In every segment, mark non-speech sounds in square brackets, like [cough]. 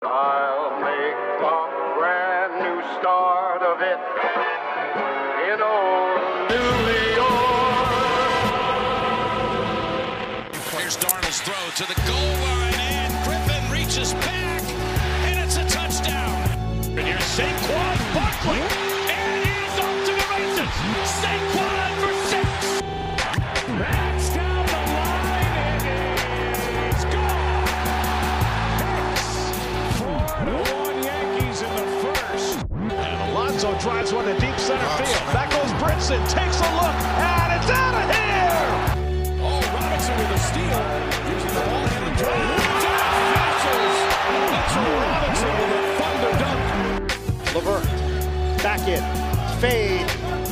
I'll make a brand new start of it in old New York. Here's Darnold's throw to the goal line, and Griffin reaches back, and it's a touchdown. And here's Saquon Barkley, and he's off to the races. Saquon drives one to deep center field. Back goes Brinson, takes a look, and it's out of here! Oh, Robinson with a steal, using the ball hand and drive. Finishes. Mitchell Robinson with a thunder dunk. Levert, back in, fade.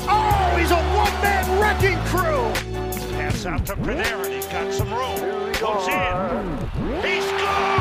Oh, he's a one-man wrecking crew! Pass out to Panarin. He's got some room. Goes in. He scores!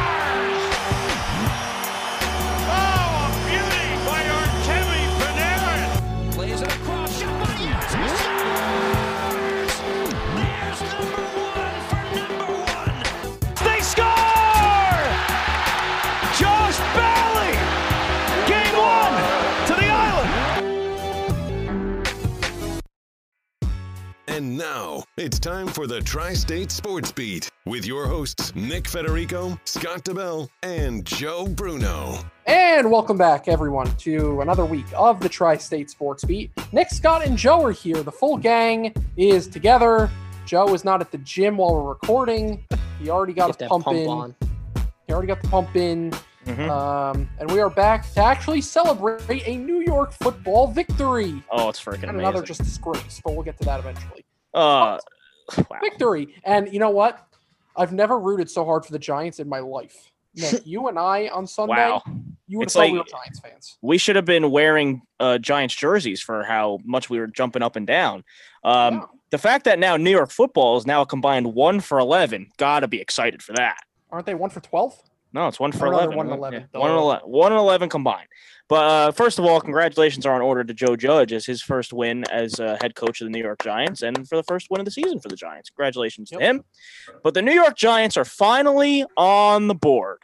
It's time for the Tri State Sports Beat with your hosts, Nick Federico, Scott DeBell, and Joe Bruno. And welcome back, everyone, to another week of the Tri State Sports Beat. Nick, Scott, and Joe are here. The full gang is together. Joe is not at the gym while we're recording. He already got Get his that pump, pump in. on. He already got the pump in. Mhm. Um, and we are back to actually celebrate a New York football victory. Oh, it's freaking And amazing. another just disgrace, but we'll get to that eventually. uh, [sighs] wow. Victory. And you know what? I've never rooted so hard for the Giants in my life. Nick, [laughs] you and I on Sunday, Wow. you would It's thought we Giants fans. We should have been wearing uh, Giants jerseys for how much we were jumping up and down. Um, Yeah. The fact that now New York football is now a combined one for 11, gotta be excited for that. Aren't they one for 12? No, it's one for Or rather, 11. one and 11. Yeah, One and 11. One and 11 combined. But uh, first of all, congratulations are in order to Joe Judge as his first win as uh, head coach of the New York Giants and for the first win of the season for the Giants. Congratulations Yep. to him. But the New York Giants are finally on the board.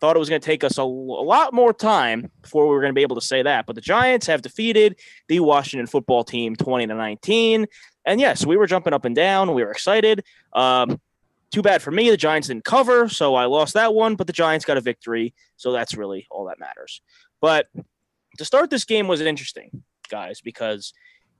Thought it was going to take us a lot more time before we were going to be able to say that. But the Giants have defeated the Washington football team 20 to 19. And yes, we were jumping up and down. We were excited. Um, too bad for me. The Giants didn't cover, so I lost that one, but the Giants got a victory. So that's really all that matters. But to start this game was interesting, guys, because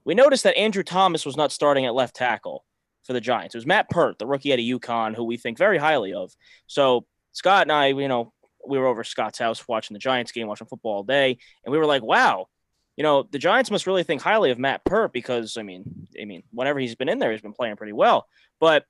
we noticed that Andrew Thomas was not starting at left tackle for the Giants. It was Matt Peart, the rookie out of UConn, who we think very highly of. So Scott and I, you know, we were over Scott's house watching the Giants game, watching football all day, and we were like, wow, you know, the Giants must really think highly of Matt Peart because I mean, I mean, whenever he's been in there, he's been playing pretty well. But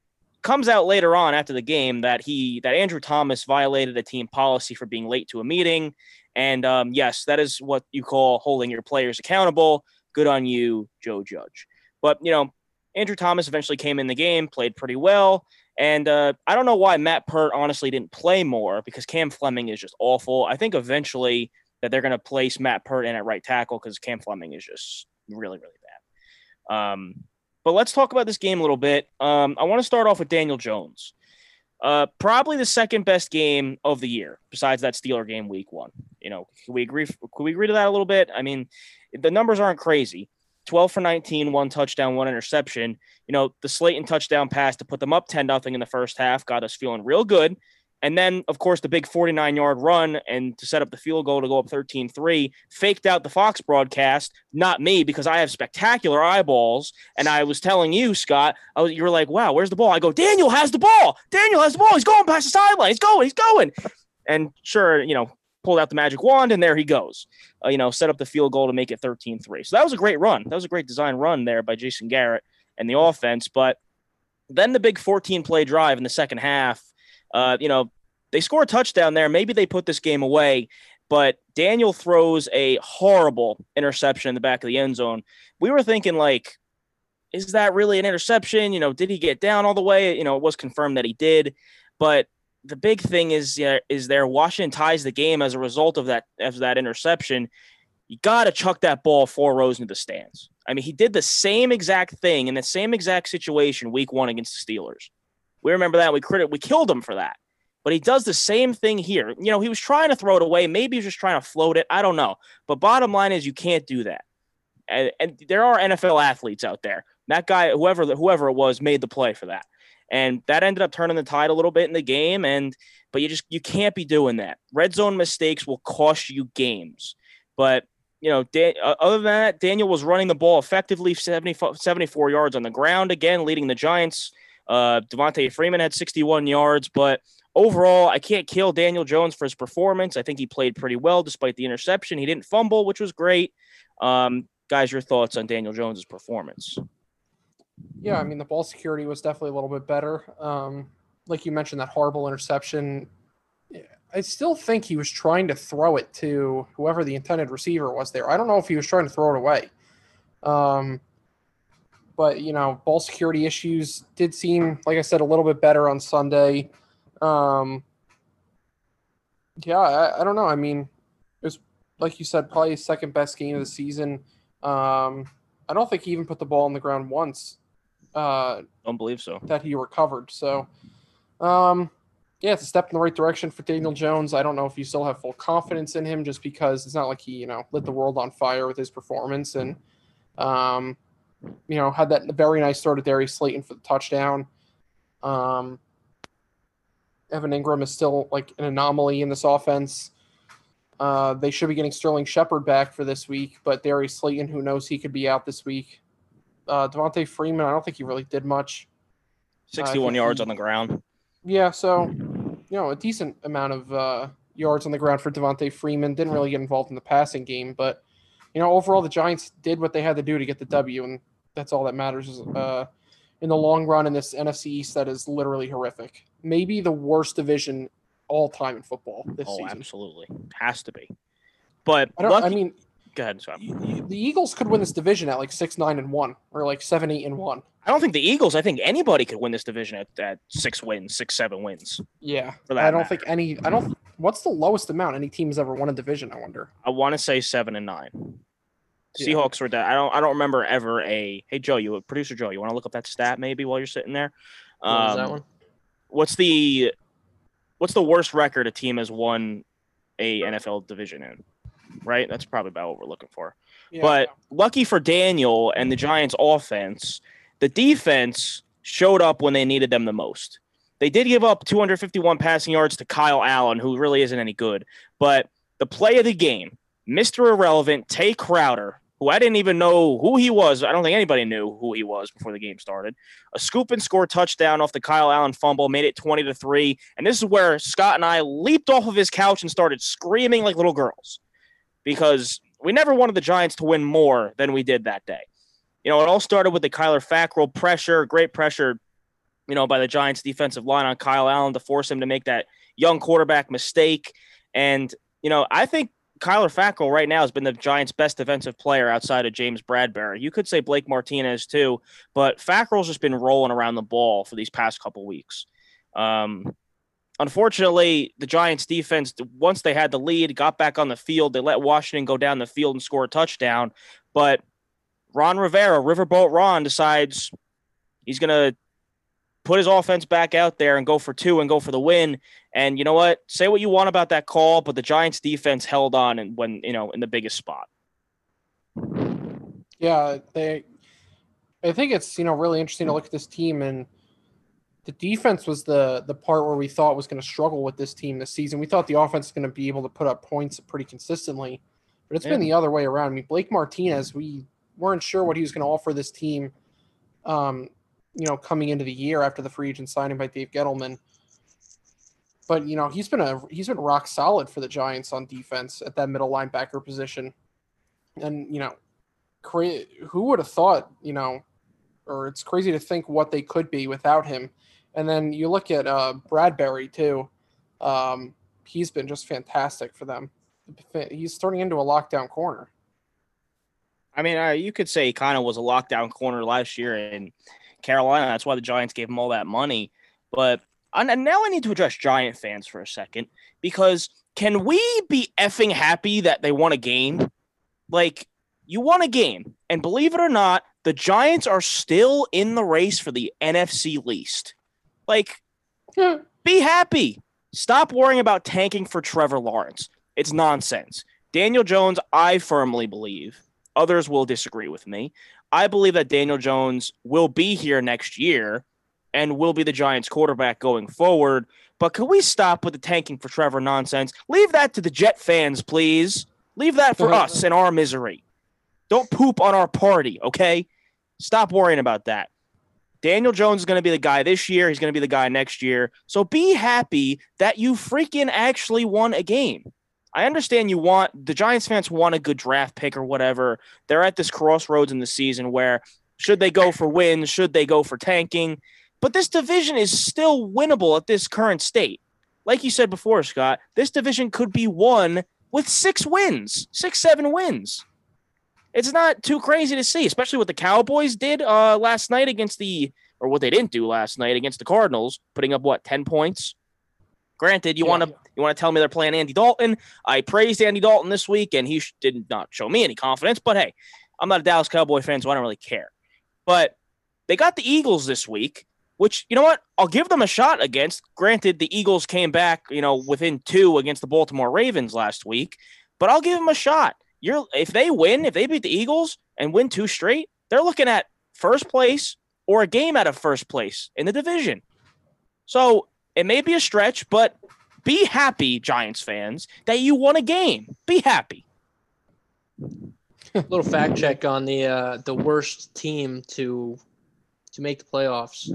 comes out later on after the game that he that Andrew Thomas violated a team policy for being late to a meeting. And um, yes, that is what you call holding your players accountable. Good on you, Joe Judge. But you know, Andrew Thomas eventually came in the game, played pretty well. And uh, I don't know why Matt Peart honestly didn't play more because Cam Fleming is just awful. I think eventually that they're going to place Matt Peart in at right tackle because Cam Fleming is just really, really bad. Um, but let's talk about this game a little bit. Um, I want to start off with Daniel Jones. Uh, probably the second best game of the year, besides that Steeler game week one. You know, can we agree? Can we agree to that a little bit? I mean, the numbers aren't crazy. 12 for 19, one touchdown, one interception. You know, the Slayton touchdown pass to put them up 10 nothing in the first half got us feeling real good. And then, of course, the big 49 yard run and to set up the field goal to go up 13 3, faked out the Fox broadcast, not me, because I have spectacular eyeballs. And I was telling you, Scott, was, you were like, wow, where's the ball? I go, Daniel has the ball. Daniel has the ball. He's going past the sideline. He's going. He's going. And sure, you know, pulled out the magic wand and there he goes. Uh, you know, set up the field goal to make it 13 3. So that was a great run. That was a great design run there by Jason Garrett and the offense. But then the big 14 play drive in the second half, uh, you know, they score a touchdown there. Maybe they put this game away, but Daniel throws a horrible interception in the back of the end zone. We were thinking, like, is that really an interception? You know, did he get down all the way? You know, it was confirmed that he did. But the big thing is, yeah, is there Washington ties the game as a result of that of that interception. You got to chuck that ball four rows into the stands. I mean, he did the same exact thing in the same exact situation week one against the Steelers. We remember that. We credit we killed him for that. but he does the same thing here. You know, he was trying to throw it away. Maybe he was just trying to float it. I don't know. But bottom line is, you can't do that. And, and there are NFL athletes out there. That guy, whoever whoever it was, made the play for that, and that ended up turning the tide a little bit in the game. And but you just you can't be doing that. Red zone mistakes will cost you games. But you know, Dan, uh, other than that, Daniel was running the ball effectively, 70, 74 yards on the ground again, leading the Giants. Uh, Devonta Freeman had 61 yards, but overall, I can't kill Daniel Jones for his performance. I think he played pretty well despite the interception. He didn't fumble, which was great. Um, guys, your thoughts on Daniel Jones's performance? Yeah, I mean the ball security was definitely a little bit better. Um, like you mentioned, that horrible interception I still think he was trying to throw it to whoever the intended receiver was there. I don't know if he was trying to throw it away. Um, but, you know, ball security issues did seem, like I said, a little bit better on Sunday. Um, yeah, I, I don't know. I mean, it was, like you said, probably his second best game of the season. Um, I don't think he even put the ball on the ground once. Uh, don't believe so. That he recovered. So, um, yeah, it's a step in the right direction for Daniel Jones. I don't know if you still have full confidence in him just because it's not like he, you know, lit the world on fire with his performance and, um, you know, had that very nice throw to Darius Slayton for the touchdown. Um, Evan Engram is still like an anomaly in this offense. Uh, they should be getting Sterling Shepard back for this week, but Darius Slayton, who knows he could be out this week. Uh, Devonta Freeman, I don't think he really did much. 61 uh, yards he, on the ground. Yeah, so you know, a decent amount of uh, yards on the ground for Devonta Freeman. Didn't really get involved in the passing game, but you know, overall the Giants did what they had to do to get the W, and that's all that matters. Uh, in the long run, in this NFC East, that is literally horrific. Maybe the worst division all time in football this oh, season. absolutely, has to be. But I. Lucky, I mean, Go ahead, Scott. The Eagles could win this division at like six, nine, and one, or like seven, eight, and one. I don't think the Eagles. I think anybody could win this division at, at six wins, six, seven wins. Yeah, I don't matter. think any. I don't. What's the lowest amount any team has ever won a division? I wonder. I want to say seven and nine. Yeah. Seahawks were that. I don't. I don't remember ever a. Hey Joe, you producer Joe, you want to look up that stat maybe while you're sitting there? What um, that one? What's the What's the worst record a team has won a NFL division in? Right, that's probably about what we're looking for but lucky for Daniel and the Giants offense, the defense showed up when they needed them the most. They did give up 251 passing yards to Kyle Allen, who really isn't any good. But the play of the game, Mr. Irrelevant, Tae Crowder, who I didn't even know who he was. I don't think anybody knew who he was before the game started. A scoop and score touchdown off the Kyle Allen fumble made it 20 to 3. And this is where Scott and I leaped off of his couch and started screaming like little girls because we never wanted the Giants to win more than we did that day. You know, it all started with the Kyler Fackrell pressure, great pressure, you know, by the Giants defensive line on Kyle Allen to force him to make that young quarterback mistake. And, you know, I think Kyler Fackrell right now has been the Giants' best defensive player outside of James Bradberry. You could say Blake Martinez too, but Fackrell's just been rolling around the ball for these past couple weeks. Um, unfortunately, the Giants defense, once they had the lead, got back on the field. They let Washington go down the field and score a touchdown. But Ron Rivera, Riverboat Ron, decides he's going to put his offense back out there and go for two and go for the win. And you know what? Say what you want about that call, but the Giants defense held on and when, you know, in the biggest spot. Yeah, they I think it's, you know, really interesting to look at this team and the defense was the the part where we thought was going to struggle with this team this season. We thought the offense was going to be able to put up points pretty consistently, but it's yeah. been the other way around. I mean, Blake Martinez, we weren't sure what he was going to offer this team. Um, you know, coming into the year after the free agent signing by Dave Gettleman. But you know, he's been a he's been rock solid for the Giants on defense at that middle linebacker position. And you know, cra- who would have thought? You know, or it's crazy to think what they could be without him. And then you look at uh, Bradberry too. Um, he's been just fantastic for them. He's turning into a lockdown corner. I mean, uh, you could say he kind of was a lockdown corner last year in Carolina. That's why the Giants gave him all that money. But and now I need to address Giant fans for a second because can we be effing happy that they won a game? Like, you won a game, and believe it or not, the Giants are still in the race for the NFC least. Like, hmm. be happy. Stop worrying about tanking for Trevor Lawrence. It's nonsense. Daniel Jones, I firmly believe, others will disagree with me. I believe that Daniel Jones will be here next year and will be the Giants quarterback going forward. But can we stop with the tanking for Trevor nonsense? Leave that to the Jet fans, please. Leave that for uh-huh. us and our misery. Don't poop on our party, okay? Stop worrying about that. Daniel Jones is going to be the guy this year. He's going to be the guy next year. So be happy that you freaking actually won a game. I understand you want the Giants fans want a good draft pick or whatever. They're at this crossroads in the season where should they go for wins? Should they go for tanking? But this division is still winnable at this current state. Like you said before, Scott, this division could be won with six wins, six, seven wins. It's not too crazy to see, especially what the Cowboys did uh, last night against the, or what they didn't do last night against the Cardinals, putting up what ten points. Granted, you Yeah. want to you want to tell me they're playing Andy Dalton. I praised Andy Dalton this week, and he did not show me any confidence. But hey, I'm not a Dallas Cowboy fan, so I don't really care. But they got the Eagles this week, which you know what? I'll give them a shot against. Granted, the Eagles came back, you know, within two against the Baltimore Ravens last week, but I'll give them a shot. You're if they win, if they beat the Eagles and win two straight, they're looking at first place or a game out of first place in the division. So it may be a stretch, but be happy, Giants fans, that you won a game. Be happy. A little fact check on the uh, the worst team to to make the playoffs.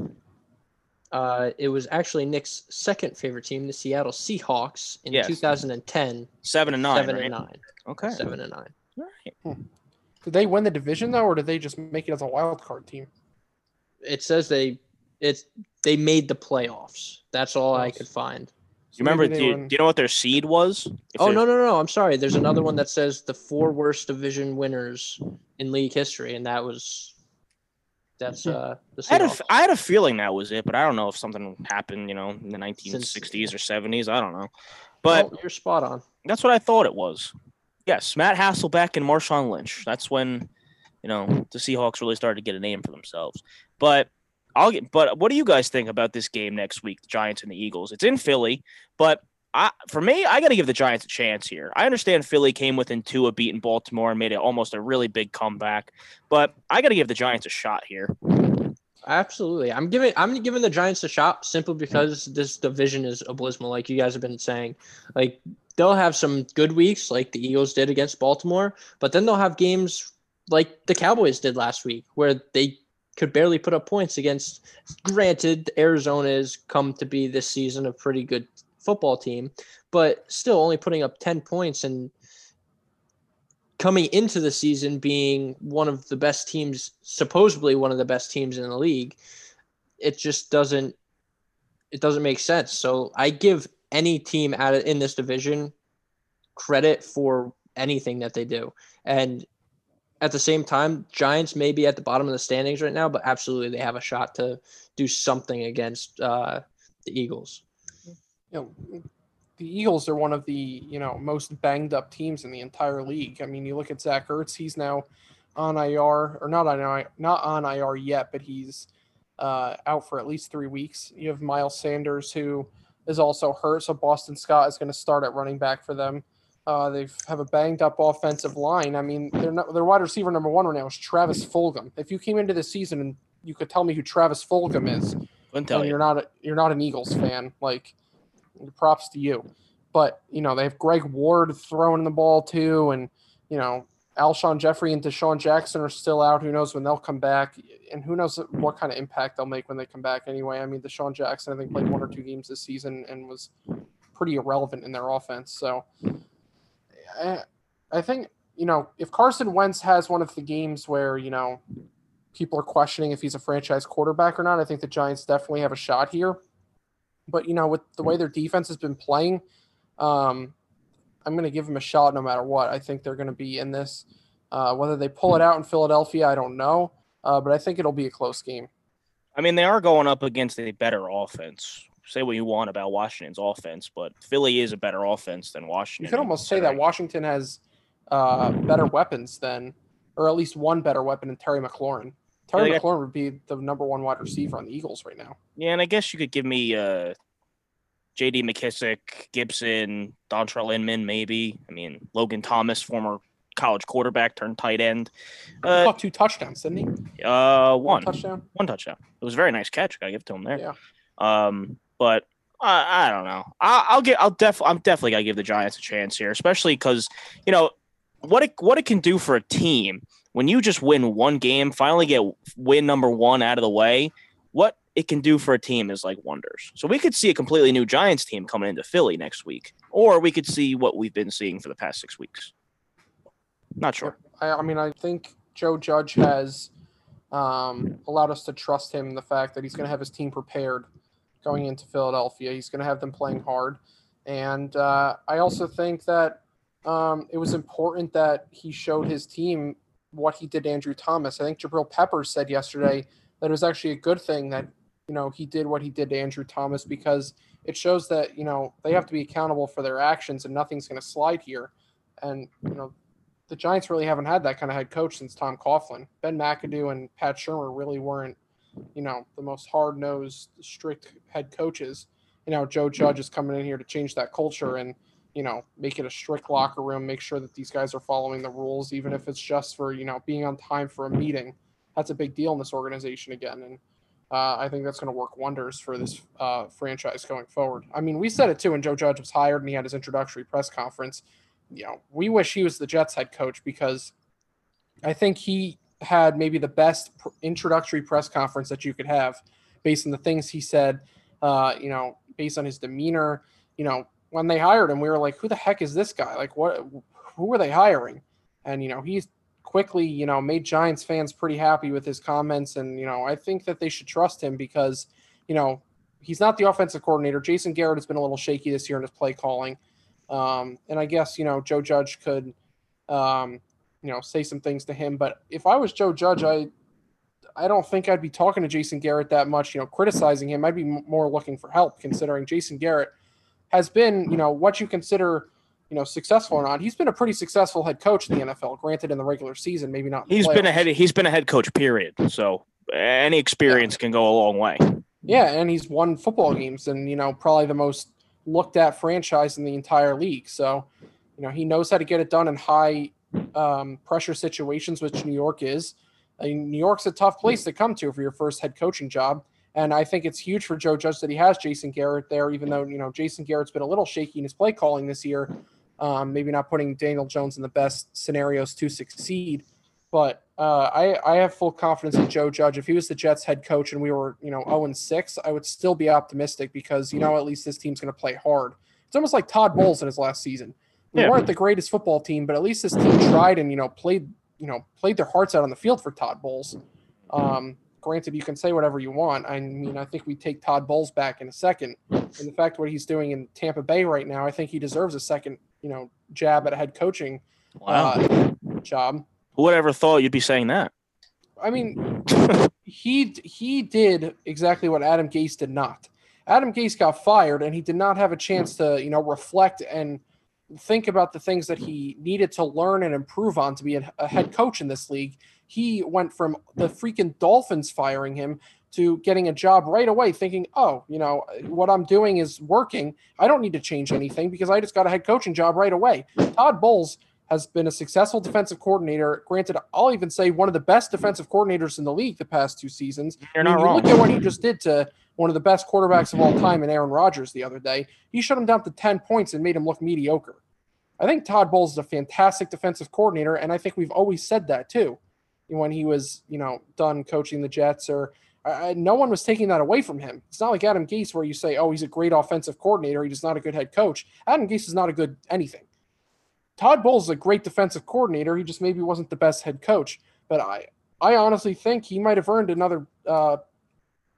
Uh, it was actually Nick's second favorite team, the Seattle Seahawks, in Yes. 2010. Seven and nine. seven right? and nine. Okay. Seven and nine. All right. Did they win the division though, or did they just make it as a wild card team? It says they it's they made the playoffs. That's all I could find. You remember? Do you, do you know what their seed was? If Oh no no no! I'm sorry. There's another one that says the four worst division winners in league history, and that was that's uh the I had, a, I had a feeling that was it, but I don't know if something happened, you know, in the 1960s or 70s. I don't know. But Well, you're spot on. that's what I thought it was. Yes, Matt Hasselbeck and Marshawn Lynch. That's when, you know, the Seahawks really started to get a name for themselves. But I'll get. But what do you guys think about this game next week, the Giants and the Eagles? It's in Philly, but I, for me, I got to give the Giants a chance here. I understand Philly came within two of beating Baltimore and made it almost a really big comeback, but I got to give the Giants a shot here. Absolutely. I'm giving I'm giving the Giants a shot simply because this division is abysmal, like you guys have been saying. Like they'll have some good weeks like the Eagles did against Baltimore, but then they'll have games like the Cowboys did last week where they could barely put up points against granted Arizona has come to be this season a pretty good football team, but still only putting up 10 points and coming into the season being one of the best teams, supposedly one of the best teams in the league, it just doesn't it doesn't make sense. So I give any team out in this division credit for anything that they do. And at the same time, Giants may be at the bottom of the standings right now, but absolutely they have a shot to do something against uh, the Eagles. You know, the Eagles are one of the you know most banged up teams in the entire league. I mean, you look at Zach Ertz; he's now on IR or not on IR, not on IR yet, but he's uh, out for at least three weeks. You have Miles Sanders who is also hurt, so Boston Scott is going to start at running back for them. Uh, they have a banged up offensive line. I mean, they're not, their wide receiver number one right now is Travis Fulgham. If you came into the season and you could tell me who Travis Fulgham is, and you. you're not a, you're not an Eagles fan. Like, props to you. But you know they have Greg Ward throwing the ball too, and you know Alshon Jeffery and DeSean Jackson are still out. Who knows when they'll come back, and who knows what kind of impact they'll make when they come back. Anyway, I mean DeSean Jackson I think played one or two games this season and was pretty irrelevant in their offense. So I, I think you know if Carson Wentz has one of the games where you know people are questioning if he's a franchise quarterback or not. I think the Giants definitely have a shot here. But you know, with the way their defense has been playing, um, I'm going to give them a shot no matter what. I think they're going to be in this. Uh, whether they pull it out in Philadelphia, I don't know. Uh, but I think it'll be a close game. I mean, they are going up against a better offense. Say what you want about Washington's offense, but Philly is a better offense than Washington. You could almost say that Washington has uh, better weapons than, or at least one better weapon in Terry McLaurin. Terry got- McLaurin would be the number one wide receiver on the Eagles right now. Yeah, and I guess you could give me uh J.D. McKissic, Gibson, Dontrelle Inman, maybe. I mean, Logan Thomas, former college quarterback turned tight end. Uh, two touchdowns, didn't he? uh, one, Touchdown. one touchdown. It was a very nice catch. Gotta give it to him there. Yeah. Um, but I, I don't know. I, I'll get. I'll definitely. I'm definitely gonna give the Giants a chance here, especially because you know what it what it can do for a team when you just win one game, finally get win number one out of the way. What it can do for a team is like wonders. So we could see a completely new Giants team coming into Philly next week, or we could see what we've been seeing for the past six weeks. Not sure. I, I mean, I think Joe Judge has um, allowed us to trust him in the fact that he's going to have his team prepared going into Philadelphia. He's going to have them playing hard. And uh, I also think that um, it was important that he showed his team what he did to Andrew Thomas. I think Jabril Peppers said yesterday that it was actually a good thing that, you know, he did what he did to Andrew Thomas because it shows that, you know, they have to be accountable for their actions and nothing's going to slide here. And, you know, the Giants really haven't had that kind of head coach since Tom Coughlin. Ben McAdoo and Pat Shurmur really weren't, you know, the most hard nosed, strict head coaches. You know, Joe Judge is coming in here to change that culture and, you know, make it a strict locker room, make sure that these guys are following the rules, even if it's just for, you know, being on time for a meeting. That's a big deal in this organization again. And uh, I think that's going to work wonders for this uh, franchise going forward. I mean, we said it too when Joe Judge was hired and he had his introductory press conference you know, we wish he was the Jets head coach because I think he had maybe the best pr- introductory press conference that you could have based on the things he said, uh, you know, based on his demeanor. You know, when they hired him, we were like, who the heck is this guy? Like, what, who are they hiring? And, you know, he's quickly, you know, made Giants fans pretty happy with his comments. And, you know, I think that they should trust him because, you know, he's not the offensive coordinator. Jason Garrett has been a little shaky this year in his play calling. Um, and I guess, you know, Joe Judge could, um, you know, say some things to him. But if I was Joe Judge, I, I don't think I'd be talking to Jason Garrett that much, you know, criticizing him. I'd be more looking for help considering Jason Garrett has been, you know, what you consider, you know, successful or not. He's been a pretty successful head coach in the NFL, granted in the regular season, maybe not. He's been a head. He's been a head coach. Period. So any experience can go a long way. Yeah, and he's won football games and you know probably the most looked at franchise in the entire league. So, you know, he knows how to get it done in high um, pressure situations, which New York is. I mean, New York's a tough place to come to for your first head coaching job. And I think it's huge for Joe Judge that he has Jason Garrett there, even though, you know, Jason Garrett's been a little shaky in his play calling this year. Um, maybe not putting Daniel Jones in the best scenarios to succeed. But uh, I, I have full confidence in Joe Judge. If he was the Jets head coach and we were, you know, 0 and 6, I would still be optimistic because, you know, at least this team's going to play hard. It's almost like Todd Bowles in his last season. We Yeah. weren't the greatest football team, but at least this team tried and, you know, played, you know, played their hearts out on the field for Todd Bowles. Um, granted, you can say whatever you want. I mean, I think we take Todd Bowles back in a second. And the fact what he's doing in Tampa Bay right now, I think he deserves a second, you know, jab at a head coaching Wow. uh, job. Who would ever thought you'd be saying that? I mean, [laughs] he he did exactly what Adam Gase did not. Adam Gase got fired, and he did not have a chance to, you know, reflect and think about the things that he needed to learn and improve on to be a, a head mm. coach in this league. He went from the freaking Dolphins firing him to getting a job right away, thinking, "Oh, you know, what I'm doing is working. I don't need to change anything because I just got a head coaching job right away." Todd Bowles has been a successful defensive coordinator. Granted, I'll even say one of the best defensive coordinators in the league the past two seasons. You're I mean, not you. Look at what he just did to one of the best quarterbacks of all time in Aaron Rodgers the other day. He shut him down to 10 points and made him look mediocre. I think Todd Bowles is a fantastic defensive coordinator, and I think we've always said that too. When he was, you know, done coaching the Jets, or no one was taking that away from him. It's not like Adam Gase, where you say, "Oh, he's a great offensive coordinator. He's just not a good head coach." Adam Gase is not a good anything. Todd Bowles is a great defensive coordinator. He just maybe wasn't the best head coach. But I, I honestly think he might have earned another, uh,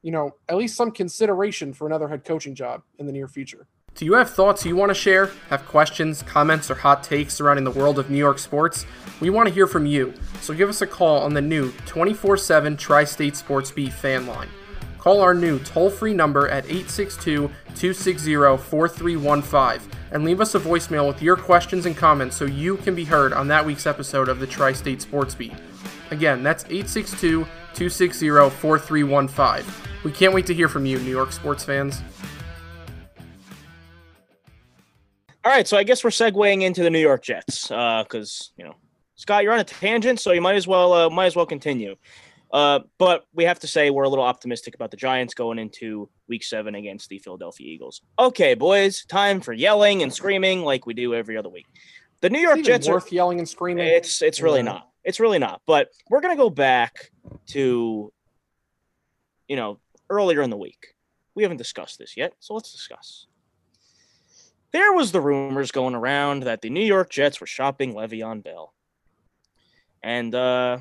you know, at least some consideration for another head coaching job in the near future. Do you have thoughts you want to share? Have questions, comments, or hot takes surrounding the world of New York sports? We want to hear from you. So give us a call on the new 24 7 Tri State Sports Beat fan line. Call our new toll free number at 862 260 4315 and leave us a voicemail with your questions and comments so you can be heard on that week's episode of the Tri State Sports Beat. Again, that's 862 260 4315. We can't wait to hear from you, New York sports fans. All right, so I guess we're segueing into the New York Jets because you know Scott, you're on a tangent, so you might as well uh, might as well continue. Uh, but we have to say we're a little optimistic about the Giants going into Week Seven against the Philadelphia Eagles. Okay, boys, time for yelling and screaming like we do every other week. The New York Jets are worth yelling and screaming. it's it's really Yeah. not. It's really not. But we're gonna go back to you know earlier in the week. We haven't discussed this yet, so let's discuss. There was the rumors going around that the New York Jets were shopping Le'Veon Bell, and uh,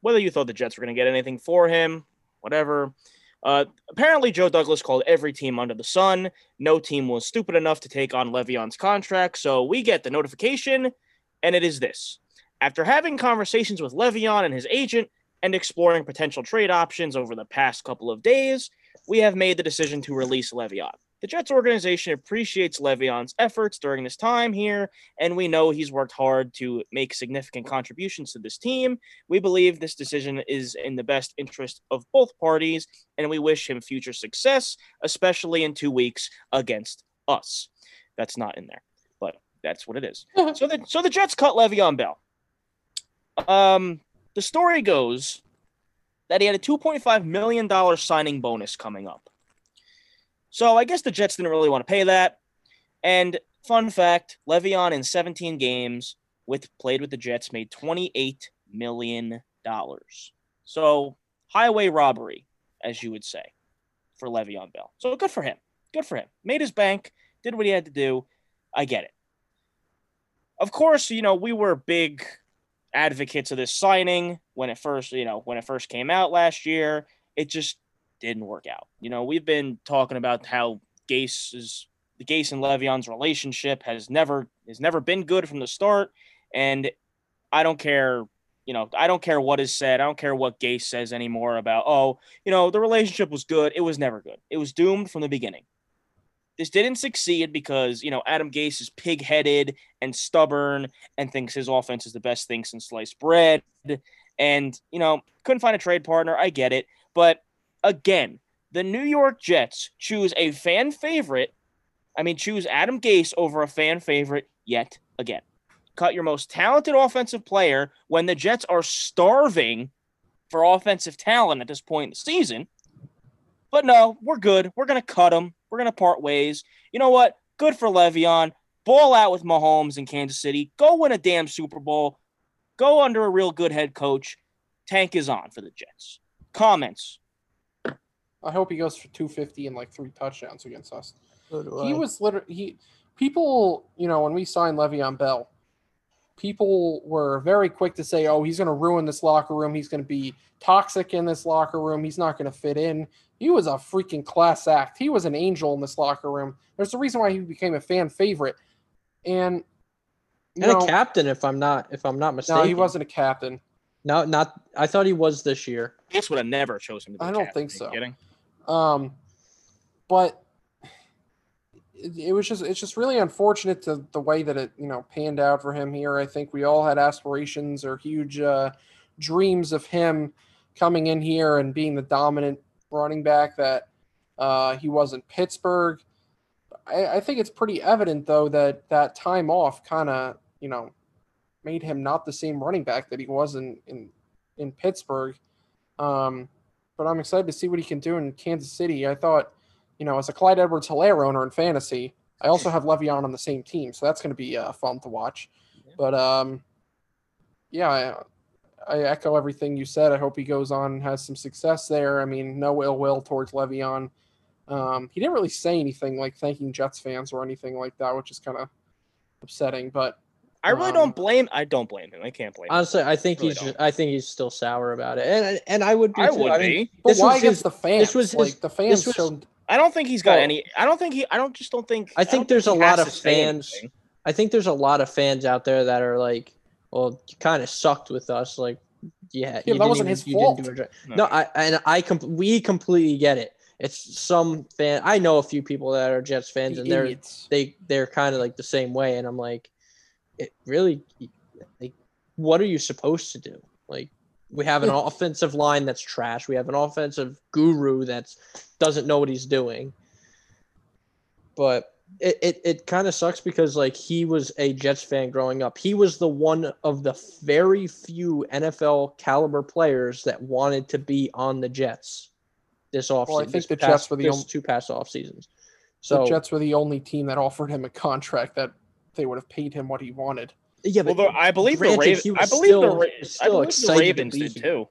whether you thought the Jets were going to get anything for him, whatever. Uh, apparently, Joe Douglas called every team under the sun. No team was stupid enough to take on Le'Veon's contract, so we get the notification, and it is this: after having conversations with Le'Veon and his agent and exploring potential trade options over the past couple of days, we have made the decision to release Le'Veon. The Jets organization appreciates Le'Veon's efforts during this time here, and we know he's worked hard to make significant contributions to this team. We believe this decision is in the best interest of both parties, and we wish him future success, especially in two weeks against us. That's not in there, but that's what it is. [laughs] so the so the Jets cut Le'Veon Bell. Um, the story goes that he had a $2.5 million signing bonus coming up. So I guess the Jets didn't really want to pay that. And fun fact, Le'Veon in 17 games with played with the Jets made 28 million dollars. So highway robbery, as you would say, for Le'Veon Bell. So good for him. Good for him. Made his bank, did what he had to do. I get it. Of course, you know, we were big advocates of this signing when it first, you know, when it first came out last year. It just didn't work out. You know, we've been talking about how Gase's the Gase and Le'Veon's relationship has never has never been good from the start, and I don't care. You know, I don't care what is said. I don't care what Gase says anymore about. Oh, you know, the relationship was good. It was never good. It was doomed from the beginning. This didn't succeed because you know Adam Gase is pig-headed and stubborn and thinks his offense is the best thing since sliced bread. And you know, couldn't find a trade partner. I get it, but again, the New York Jets choose a fan favorite. I mean, choose Adam Gase over a fan favorite yet again. Cut your most talented offensive player when the Jets are starving for offensive talent at this point in the season. But no, we're good. We're going to cut him. We're going to part ways. You know what? Good for Le'Veon. Ball out with Mahomes in Kansas City. Go win a damn Super Bowl. Go under a real good head coach. Tank is on for the Jets. Comments? I hope he goes for 250 and like three touchdowns against us. So He I. was literally he people, you know, when we signed Le'Veon Bell, people were very quick to say, "Oh, he's going to ruin this locker room. He's going to be toxic in this locker room. He's not going to fit in." He was a freaking class act. He was an angel in this locker room. There's a reason why he became a fan favorite. And and know, a captain, if I'm not if I'm not mistaken. no, he wasn't a captain. No, not. I thought he was this year. Gase would have never chosen him. To be I don't captain. think Are you so. Kidding? Um, but it, it was just it's just really unfortunate to the way that it you know panned out for him here. I think we all had aspirations or huge uh, dreams of him coming in here and being the dominant running back that uh, he was in Pittsburgh. I, I think it's pretty evident though that that time off kind of you know made him not the same running back that he was in in, in Pittsburgh. Um, but I'm excited to see what he can do in Kansas City. I thought, you know, as a Clyde Edwards Hilaire owner in fantasy, I also have Le'Veon on the same team, so that's going to be uh, fun to watch. But um, yeah, I, I echo everything you said. I hope he goes on and has some success there. I mean, no ill will towards Le'Veon. Um, he didn't really say anything like thanking Jets fans or anything like that, which is kind of upsetting. But I really Um, don't blame. I don't blame him. I can't blame him. Honestly, I think Really he's. Just, I think he's still sour about it, and and I would be. I too. would mean, be. but This why was against the fans? this was his- like the fans was- showed. I don't think he's got any. I don't think he. I don't just don't think. I think don't there's a lot of fans- anything. I think there's a lot of fans out there that are like, well, you kind of sucked with us. Like, yeah, Yeah, you that didn't wasn't even- his you fault. Didn't do it right. No. No, I and I com- we completely get it. It's some fan. I know a few people that are Jets fans, and they're idiots. they they're kind of like the same way, and I'm like, it really, like, what are you supposed to do? Like, we have an offensive line that's trash. We have an offensive guru that's doesn't know what he's doing. But it, it, it kind of sucks because like he was a Jets fan growing up. He was the one of the very few NFL caliber players that wanted to be on the Jets this offseason. Well, I think the past- Jets were the only- two past off seasons. So So the Jets were the only team that offered him a contract that they would have paid him what he wanted. yeah, Well, but the, I believe the granted, Ravens. he I believe still- the, Ra- he was I still believe the excited to Ravens be did here. too.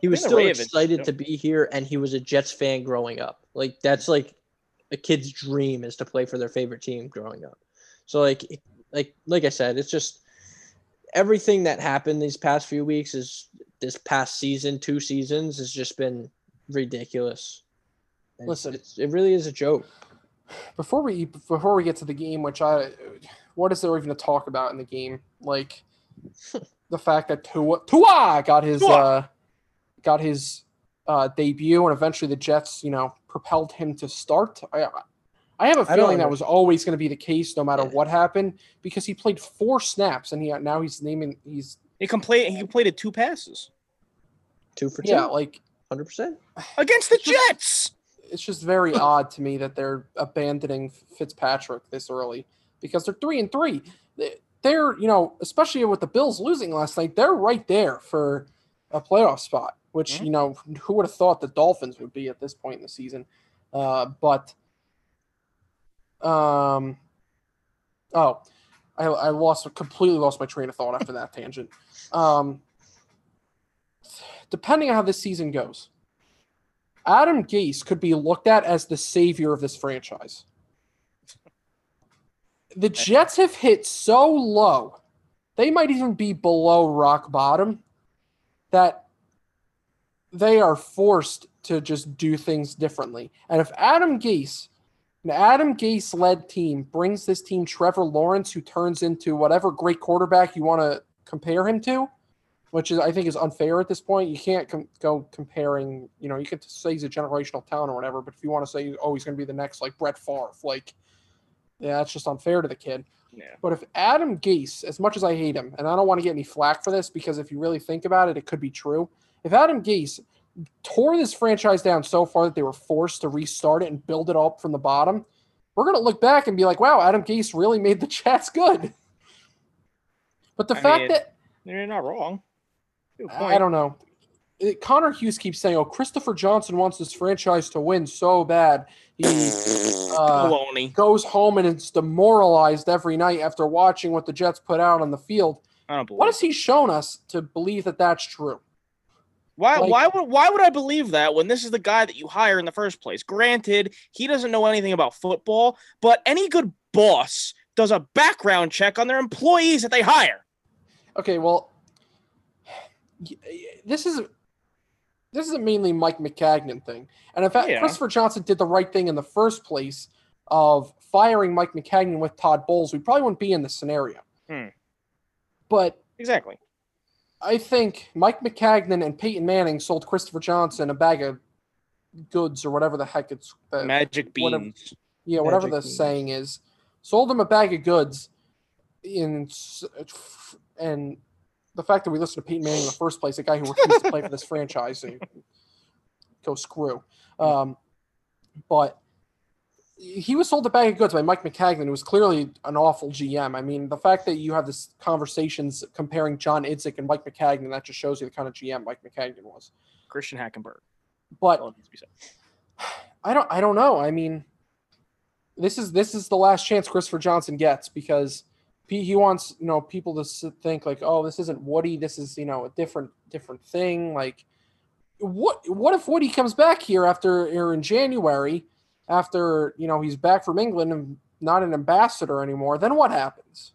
he was still Ravens, excited yeah. to be here, and he was a Jets fan growing up. Like that's like a kid's dream is to play for their favorite team growing up. So like like like I said, it's just everything that happened these past few weeks is this past season, two seasons has just been ridiculous. And Listen. it's, it really is a joke. Before we before we get to the game, which I what is there even to talk about in the game? Like [laughs] the fact that Tua Tua got his Tua! uh got his uh debut and eventually the Jets, you know, propelled him to start. I I have a feeling that was always going to be the case no matter Yeah. what happened because he played four snaps and he now he's naming he's He completed. He completed two passes Two for two, yeah, like hundred percent. against the Jets. it's just very odd to me that they're abandoning Fitzpatrick this early because they're three and three. They- They're, you know, especially with the Bills losing last night, they're right there for a playoff spot, which, Mhm. you know, who would have thought the Dolphins would be at this point in the season? Uh, but, um, oh, I, I lost, completely lost my train of thought after that tangent. Um, depending on how this season goes, Adam Gase could be looked at as the savior of this franchise. The Jets have hit so low, they might even be below rock bottom, that they are forced to just do things differently. And if Adam Gase, an Adam Gase led team, brings this team Trevor Lawrence, who turns into whatever great quarterback you want to compare him to, which is I think is unfair at this point. You can't com- go comparing. You know, you can say he's a generational talent or whatever, but if you want to say oh he's going to be the next like Brett Favre, like yeah, that's just unfair to the kid. Yeah. But if Adam Gase, as much as I hate him, and I don't want to get any flack for this because if you really think about it, it could be true. If Adam Gase tore this franchise down so far that they were forced to restart it and build it up from the bottom, we're going to look back and be like, wow, Adam Gase really made the [laughs] Jets good. But the I fact mean, that You're not wrong. I don't know. Connor Hughes keeps saying, "Oh, Christopher Johnson wants this franchise to win so bad. He [laughs] uh, goes home and is demoralized every night after watching what the Jets put out on the field. I don't believe. What has he shown us to believe that that's true? Why? like- why would? Why would I believe that when this is the guy that you hire in the first place? Granted, he doesn't know anything about football, but any good boss does a background check on their employees that they hire. Okay, well, this is this is a mainly Mike Maccagnan thing, and in fact, Yeah. Christopher Johnson did the right thing in the first place of firing Mike Maccagnan with Todd Bowles. We probably wouldn't be in this scenario. Hmm. But Exactly. I think Mike Maccagnan and Peyton Manning sold Christopher Johnson a bag of goods or whatever the heck it's the, Magic whatever- beans. yeah whatever the beans. saying is. Sold him a bag of goods, in and the fact that we listened to Peyton Manning in the first place, a guy who refused to play for this franchise, so go screw. Um, but he was sold a bag of goods by Mike Maccagnan, who was clearly an awful GM. I mean, the fact that you have this conversations comparing John Idzik and Mike Maccagnan, that just shows you the kind of GM Mike Maccagnan was. Christian Hackenberg. But All it needs to be said. I don't I don't know. I mean, this is this is the last chance Christopher Johnson gets because he, wants you know people to think like, oh, this isn't Woody. This is you know a different different thing. Like, what what if Woody comes back here after or in January after you know he's back from England and not an ambassador anymore? Then what happens?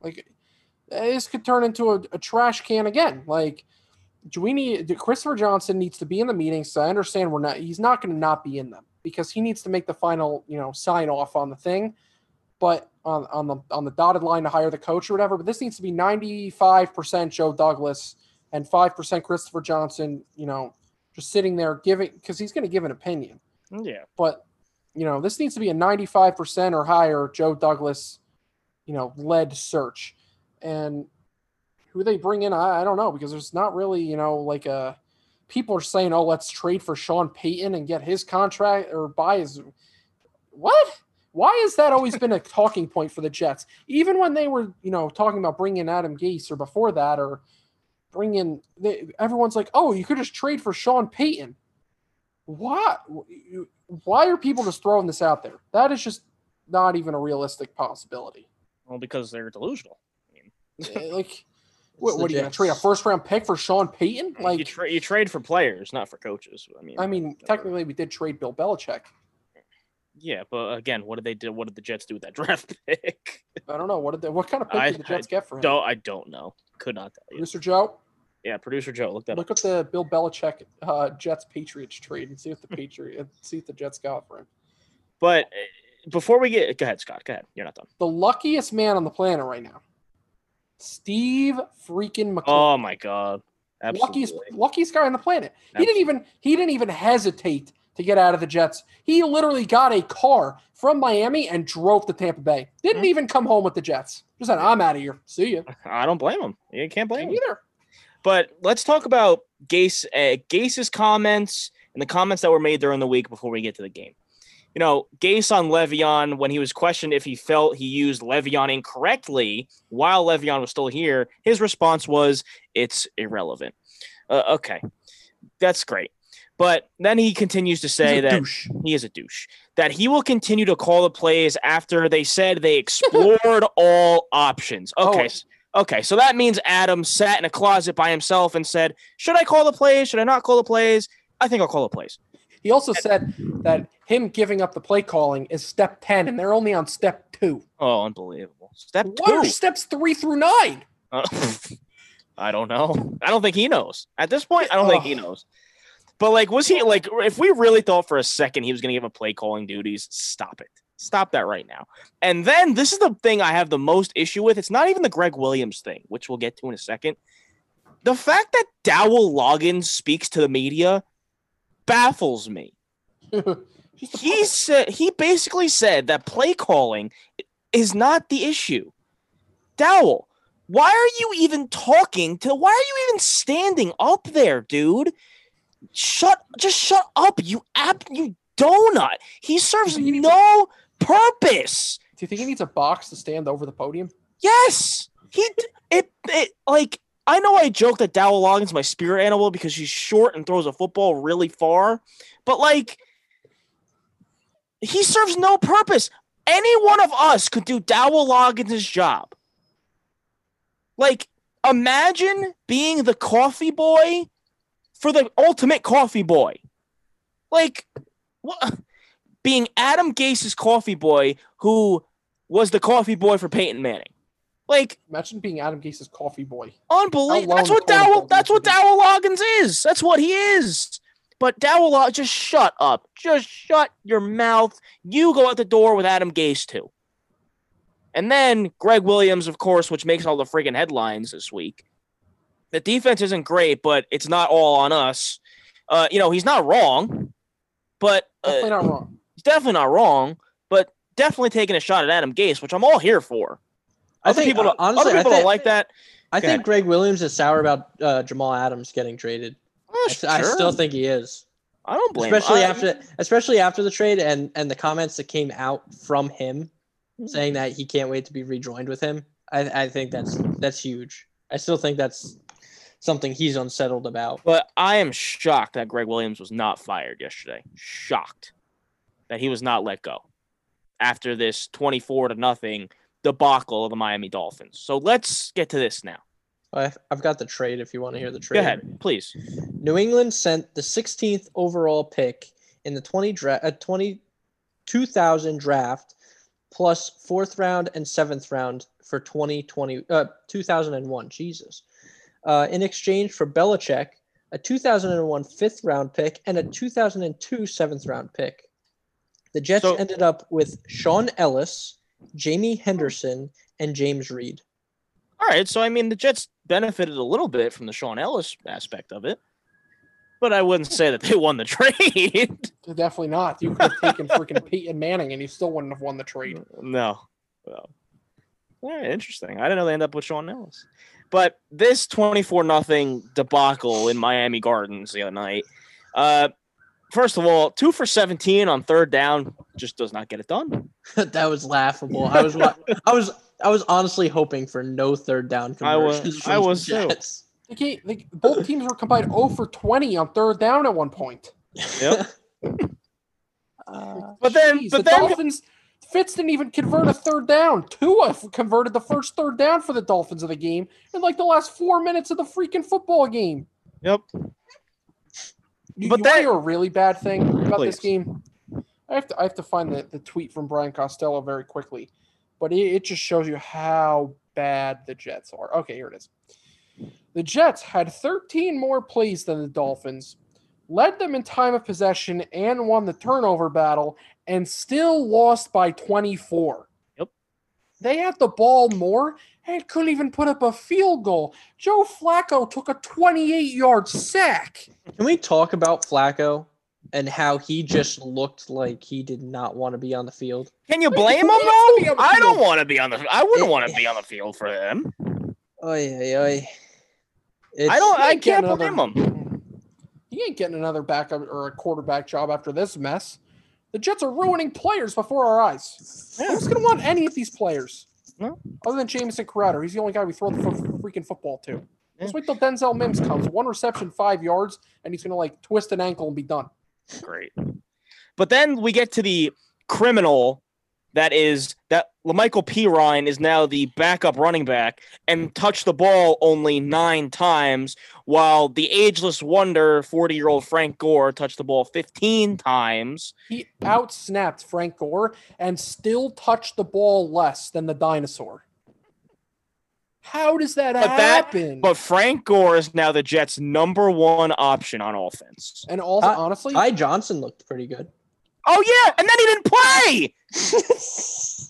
Like, this could turn into a, a trash can again. Like do we need Christopher Johnson needs to be in the meetings. So I understand we're not he's not going to not be in them because he needs to make the final, you know, sign off on the thing. But on, on the on the dotted line to hire the coach or whatever, but this needs to be 95% Joe Douglas and 5% Christopher Johnson, you know, just sitting there giving because he's going to give an opinion. Mm, yeah. But you know, this needs to be a 95% or higher Joe Douglas, you know, led search. And who they bring in, I, I don't know, because there's not really, you know, like a people are saying, oh, let's trade for Sean Payton and get his contract or buy his what? Why has that always been a talking point for the Jets? Even when they were, you know, talking about bringing in Adam Gase or before that, or bringing, they, everyone's like, "Oh, you could just trade for Sean Payton." Why? Why are people just throwing this out there? That is just not even a realistic possibility. Well, because they're delusional. Eh, [laughs] like, what, what are you going to trade a first round pick for Sean Payton? you, Like, tra- you trade for players, not for coaches. I mean, I mean, technically, we did trade Bill Belichick. Yeah, but again, what did they do? What did the Jets do with that [laughs] draft pick? I don't know what did they, what kind of pick I- did the Jets get for him? don't I don't know. Could not tell you. Mr. Joe, Yeah, producer Joe, look that look up. the Bill Belichick uh, Jets Patriots trade and see what the [laughs] Patriot see what the Jets got for him. But uh, before we get, go ahead, Scott. Go ahead. You're not done. The luckiest man on the planet right now, Steve freaking McCoy. Oh my god. luckiest Absolutely. luckiest guy on the planet. He didn't even he didn't even hesitate to get out of the Jets. He literally got a car from Miami and drove to Tampa Bay. Didn't Mhm. even come home with the Jets. Just said, "I'm out of here. See you." I don't blame him. You can't blame him. Either. But let's talk about Gase, uh, Gase's comments and the comments that were made during the week before we get to the game. You know, Gase on Le'Veon, when he was questioned if he felt he used Le'Veon incorrectly while Le'Veon was still here, his response was, "It's irrelevant." Uh, okay, that's great. But then he continues to say that douche. he is a douche. That he will continue to call the plays after they said they [laughs] explored all options. Okay. Oh. Okay. So that means Adam sat in a closet by himself and said, Should I call the plays? Should I not call the plays? I think I'll call the plays. He also said that him giving up the play calling is step 10 and they're only on step 2. Oh, unbelievable. Step What are steps 3 through 9? Uh, [laughs] I don't know. I don't think he knows. At this point, I don't think he knows. But like, was he like? If we really thought for a second he was going to give him play calling duties, stop it. Stop that right now. And then this is the thing I have the most issue with. It's not even the Gregg Williams thing, which we'll get to in a second. The fact that Dowell Loggains speaks to the media baffles me. [laughs] He said he basically said that play calling is not the issue. Dowell, why are you even talking to why are you even standing up there, dude? Shut just shut up, you app you donut. He serves he no purpose. Do you think he needs a box to stand over the podium? Yes. He it it like I know I joke that Dowell Loggains is my spirit animal because he's short and throws a football really far, but like he serves no purpose. Any one of us could do Dowell Loggains' job. Like, imagine being the coffee boy for the ultimate coffee boy. Like, what? Being Adam Gase's coffee boy, who was the coffee boy for Peyton Manning. Like, Imagine being Adam Gase's coffee boy. unbelievable. That's what Dowell. That's what. Dowell Loggains is. That's what he is. But Dowell, Log- just shut up. Just shut your mouth. You go out the door with Adam Gase too. And then Gregg Williams, of course, which makes all the friggin' headlines this week. The defense isn't great, but it's not all on us. Uh, you know, he's not wrong, but uh, Definitely not wrong. he's definitely not wrong. But definitely taking a shot at Adam Gase, which I'm all here for. I Other think, people, don't, honestly, other I people think- don't like that. I Go think ahead. Gregg Williams is sour about uh, Jamal Adams getting traded. I, th- I still think he is, I don't blame. especially I- after especially after the trade and and the comments that came out from him saying that he can't wait to be rejoined with him. I, I think that's that's huge. I still think that's something he's unsettled about. But I am shocked that Gregg Williams was not fired yesterday. Shocked that he was not let go after this 24 to nothing debacle of the Miami Dolphins. So let's get to this now. I've got the trade if you want to hear the trade. Go ahead, please. New England sent the 16th overall pick in the 20 dra- uh, 20 2000 draft plus fourth round and seventh round for 2020 uh 2001 Jesus uh, in exchange for Belichick a 2001 fifth round pick and a 2002 seventh round pick the Jets So- ended up with Shaun Ellis Jamie Henderson and James Reed All right, so I mean the Jets benefited a little bit from the Shaun Ellis aspect of it, but I wouldn't say that they won the [laughs] trade. Definitely not. You could have taken freaking Peyton Manning and you still wouldn't have won the trade. no. Well, yeah, interesting. I didn't know they end up with Shaun Ellis. But this 24 nothing debacle in Miami Gardens the other night, uh, first of all, two for 17 on third down just does not get it done. [laughs] that was laughable. I was I was I was honestly hoping for no third down I was- conversions. I from the was too. Jets. The game, the, both teams were combined 0 for 20 on third down at one point. Yep. [laughs] Uh, But then, Jeez, but the then, Dolphins, Fitz didn't even convert a third down. Tua converted the first third down for the Dolphins of the game in like the last four minutes of the freaking football game. yep. You, But you that- a really bad thing about this game? I have to I have to find the, the tweet from Brian Costello very quickly, but it, it just shows you how bad the Jets are. Okay, here it is. The Jets had 13 more plays than the Dolphins, led them in time of possession, and won the turnover battle, and still lost by 24. Yep. They had the ball more and couldn't even put up a field goal. Joe Flacco took a 28 yard sack. Can we talk about Flacco and how he just looked like he did not want to be on the field? Can you blame him who wants to be though? I don't want to be on the. I wouldn't It- want to be on the field for him. Oy, oy, oy. I don't. I can't blame him. He ain't getting another backup or a quarterback job after this mess. The Jets are ruining players before our eyes. Yeah. Who's going to want any of these players? No. Other than Jamison Crowder. He's the only guy we throw the f- freaking football to. Let's wait till Denzel Mims comes. One reception, five yards, and he's going to like twist an ankle and be done. Great. But then we get to the criminal that is that La'Mical Perine is now the backup running back and touched the ball only nine times, while the ageless wonder, 40 year old Frank Gore, touched the ball 15 times. He outsnapped Frank Gore and still touched the ball less than the dinosaur. How does that But that- happen? But Frank Gore is now the Jets' number one option on offense. and also, I- uh, honestly, Ty Johnson looked pretty good. Oh, yeah. And then he didn't play. [laughs]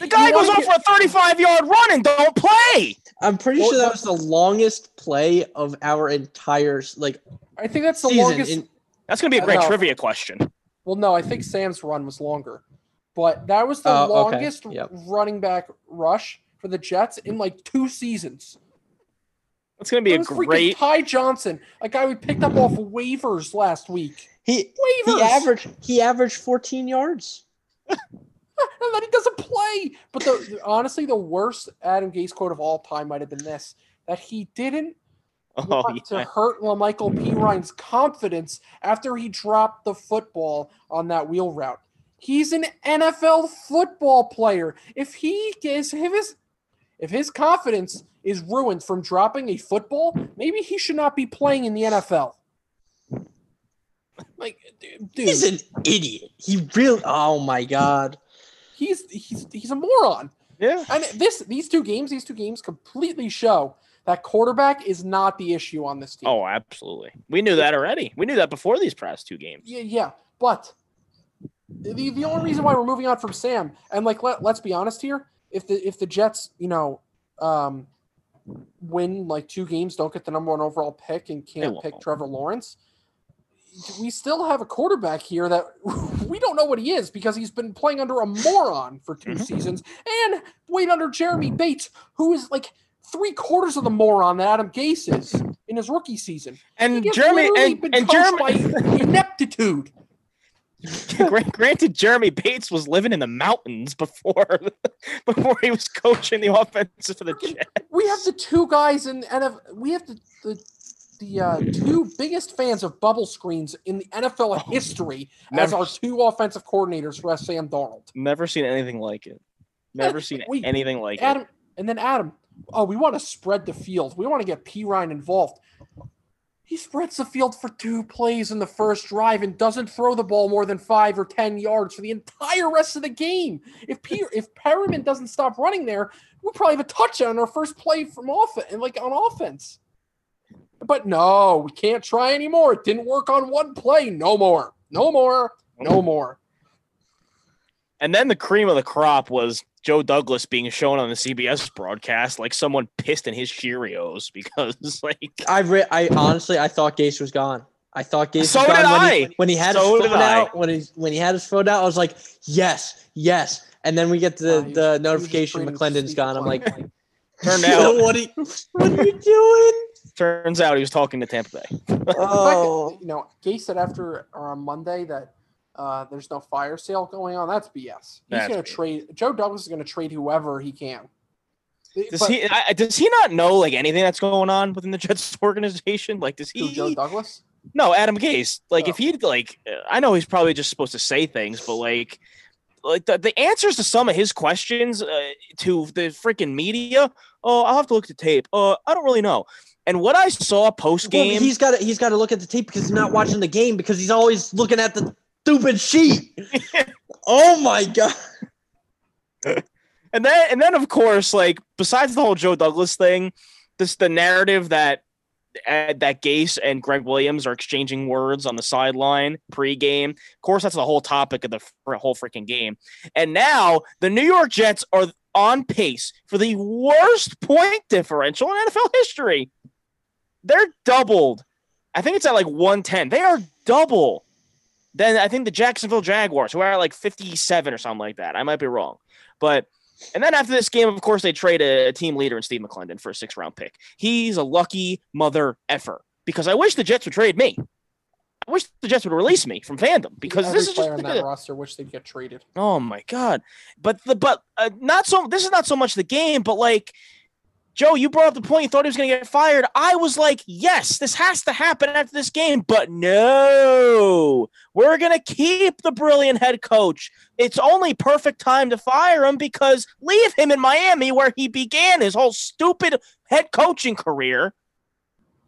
The guy goes on for a 35 yard run and don't play. I'm pretty Well, sure that was the longest play of our entire like I think that's the longest. in- That's going to be a great trivia question. Well, no, I think Sam's run was longer, but that was the Oh, okay. longest Yep. running back rush for the Jets in like two seasons. That's going to be a great. Ty Johnson, a guy we picked up off waivers last week. he Waivers, he averaged he averaged 14 yards. [laughs] and then he doesn't play. But the honestly, the worst Adam Gase quote of all time might have been this: that he didn't Oh, want to hurt Michael Perine's confidence after he dropped the football on that wheel route. He's an NFL football player. If he gets if his if his confidence is ruined from dropping a football, maybe he should not be playing in the NFL. Like, dude, He's an idiot. He really Oh my god. he's he's he's a moron. Yeah. And this these two games, these two games completely show that quarterback is not the issue on this team. Oh, absolutely. We knew that already. We knew that before these past two games. Yeah, yeah, but the the only reason why we're moving on from Sam and like let, let's be honest here, if the if the Jets, you know, um win like two games, don't get the number one overall pick and can't pick Trevor Lawrence, we still have a quarterback here that [laughs] we don't know what he is because he's been playing under a moron for 2 Mhm. seasons and wait under Jeremy Bates, who is like three quarters of the moron that Adam Gase is in his rookie season. And Jeremy and, been and Jeremy by [laughs] ineptitude. [laughs] Gran- granted Jeremy Bates was living in the mountains before [laughs] before he was coaching the offense for the Jets. we have the two guys in NFL. We have the the, the uh, two biggest fans of bubble screens in the NFL history as our two offensive coordinators for Sam Darnold. Never seen anything like it. Never seen [laughs] Wait, anything like it. Adam, and then Adam. Oh, we want to spread the field. We want to get Perine involved. He spreads the field for two plays in the first drive and doesn't throw the ball more than five or ten yards for the entire rest of the game. If P, [laughs] if Perriman doesn't stop running there, we'll probably have a touchdown on our first play from off and like on offense. But no, we can't try anymore. It didn't work on one play. No more. No more. No more. And then the cream of the crop was Joe Douglas being shown on the CBS broadcast like someone pissed in his Cheerios [laughs] because like I re- I honestly I thought Gase was gone. I thought Gase So was gone did when, I. He, when he had So his phone out. When he when he had his phone out, I was like, yes, yes. And then we get the Wow, he was- he the notification McLendon's Steve gone. I'm like, McLendon. [laughs] turned [laughs] out what are you, what are you doing? Turns out he was talking to Tampa Bay. The fact that, Oh, you know, Gay said after or on Monday that uh, there's no fire sale going on. That's BS. He's That's going to BS. trade. Joe Douglas is going to trade whoever he can. Does But- he? I, does he not know like anything that's going on within the Jets [laughs] organization? Like, does he? Joe Douglas? No, Adam Gase. Like, if Oh. he like, uh, I know he's probably just supposed to say things, but like, like the, the answers to some of his questions uh, to the freaking media. Oh, I'll have to look at the tape. Uh, I don't really know. And what I saw post well, game, he's got to he's got to look at the tape because he's not watching the game because he's always looking at the stupid sheet. [laughs] oh my god! and then and then of course, like besides the whole Joe Douglas thing, this the narrative that uh, that Gase and Gregg Williams are exchanging words on the sideline pregame. Of course, that's the whole topic of the fr- whole freaking game. And now the New York Jets are on pace for the worst point differential in NFL history. They're doubled. I think it's at like 110. They are double. Then I think the Jacksonville Jaguars, who are like 57 or something like that. I might be wrong. But and then after this game, of course, they trade a, a team leader in Steve McLendon for a six round pick. He's a lucky mother effer because I wish the Jets would trade me. I wish the Jets would release me from fandom because Every this is just on that roster wish they'd get traded. Oh my god! But the but uh, not so. This is not so much the game, but like Joe, you brought up the point. You thought he was going to get fired. I was like, yes, this has to happen after this game. But no, we're going to keep the brilliant head coach. It's only perfect time to fire him because leave him in Miami where he began his whole stupid head coaching career.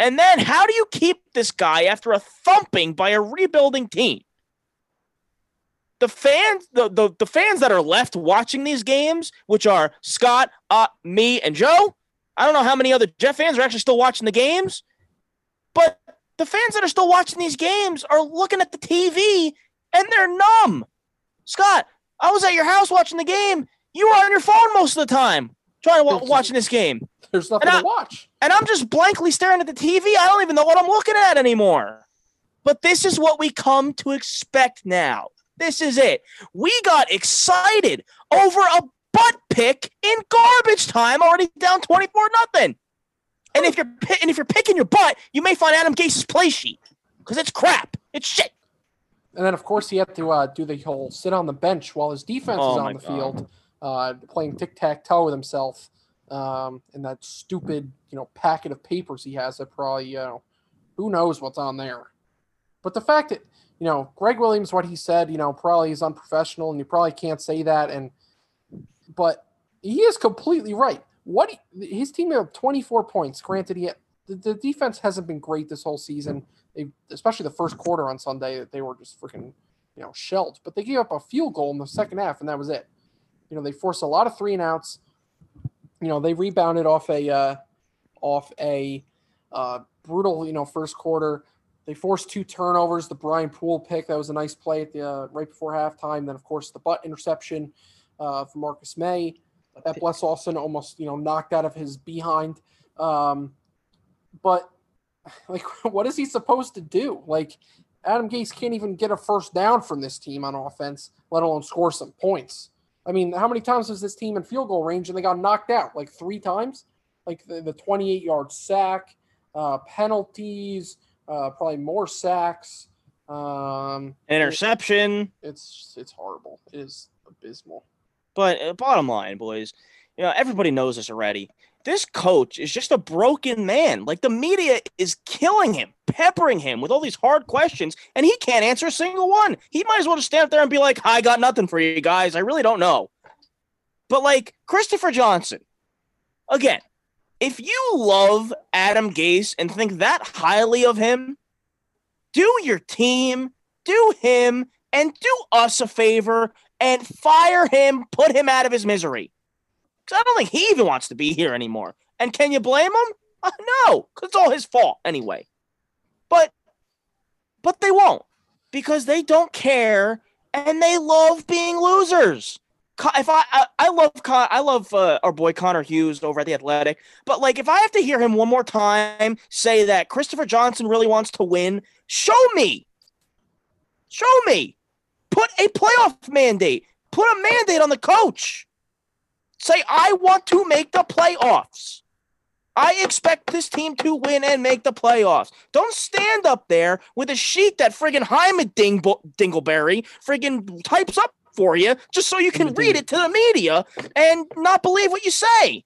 And then how do you keep this guy after a thumping by a rebuilding team? the fans the, the the fans that are left watching these games which are scott uh me and joe i don't know how many other jet fans are actually still watching the games but the fans that are still watching these games are looking at the tv and they're numb scott i was at your house watching the game you were on your phone most of the time trying to wa- watching this game There's nothing And I- to watch. and I'm just blankly staring at the TV. I don't even know what I'm looking at anymore. But this is what we come to expect now. This is it. We got excited over a butt pick in garbage time, already down 24 nothing. And if you're and if you're picking your butt, you may find Adam Gase's play sheet because it's crap. It's shit. And then, of course, he had to uh, do the whole sit on the bench while his defense Oh is on the God. field, uh, playing tic tac toe with himself, um, and that stupid, you know, packet of papers he has that probably, you know, who knows what's on there. But the fact that, you know, Gregg Williams, what he said, you know, probably is unprofessional, and you probably can't say that. And, but he is completely right. What he, his team had 24 points. Granted, he the, the defense hasn't been great this whole season. They, especially the first quarter on Sunday, that they were just freaking, you know, shelled. But they gave up a field goal in the second half, and that was it. You know, they forced a lot of three and outs. You know, they rebounded off a uh, off a uh, brutal, you know, first quarter. They forced two turnovers. The Brian Poole pick that was a nice play at the uh, right before halftime. Then, of course, the butt interception uh, from Marcus Maye that Bless Austin almost, you know, knocked out of his behind. Um, but [laughs] like, [laughs] what is he supposed to do? Like, Adam Gase can't even get a first down from this team on offense, let alone score some points. I mean, how many times was this team in field goal range and they got knocked out? Like three times? Like the, the 28 yard sack, uh, penalties, uh, probably more sacks. Um, Interception. it's it's horrible. It is abysmal. But uh, bottom line, boys, you know, everybody knows this already. This coach is just a broken man. Like the media is killing him, peppering him with all these hard questions, and he can't answer a single one. He might as well just stand up there and be like, I got nothing for you guys. I really don't know. But like Christopher Johnson, again, if you love Adam Gase and think that highly of him, do your team, do him, and do us a favor and fire him, put him out of his misery. Because I don't think he even wants to be here anymore. And can you blame him? Uh, no, because it's all his fault anyway. But, but they won't because they don't care and they love being losers. If I, I, love, Con, I love uh, our boy Connor Hughes over at the Athletic, but like if I have to hear him one more time say that Christopher Johnson really wants to win, show me, show me put a playoff mandate. Put a mandate on the coach. Say, I want to make the playoffs. I expect this team to win and make the playoffs. Don't stand up there with a sheet that friggin' Hyman Ding- Dingleberry friggin' types up for you just so you can read it to the media and not believe what you say.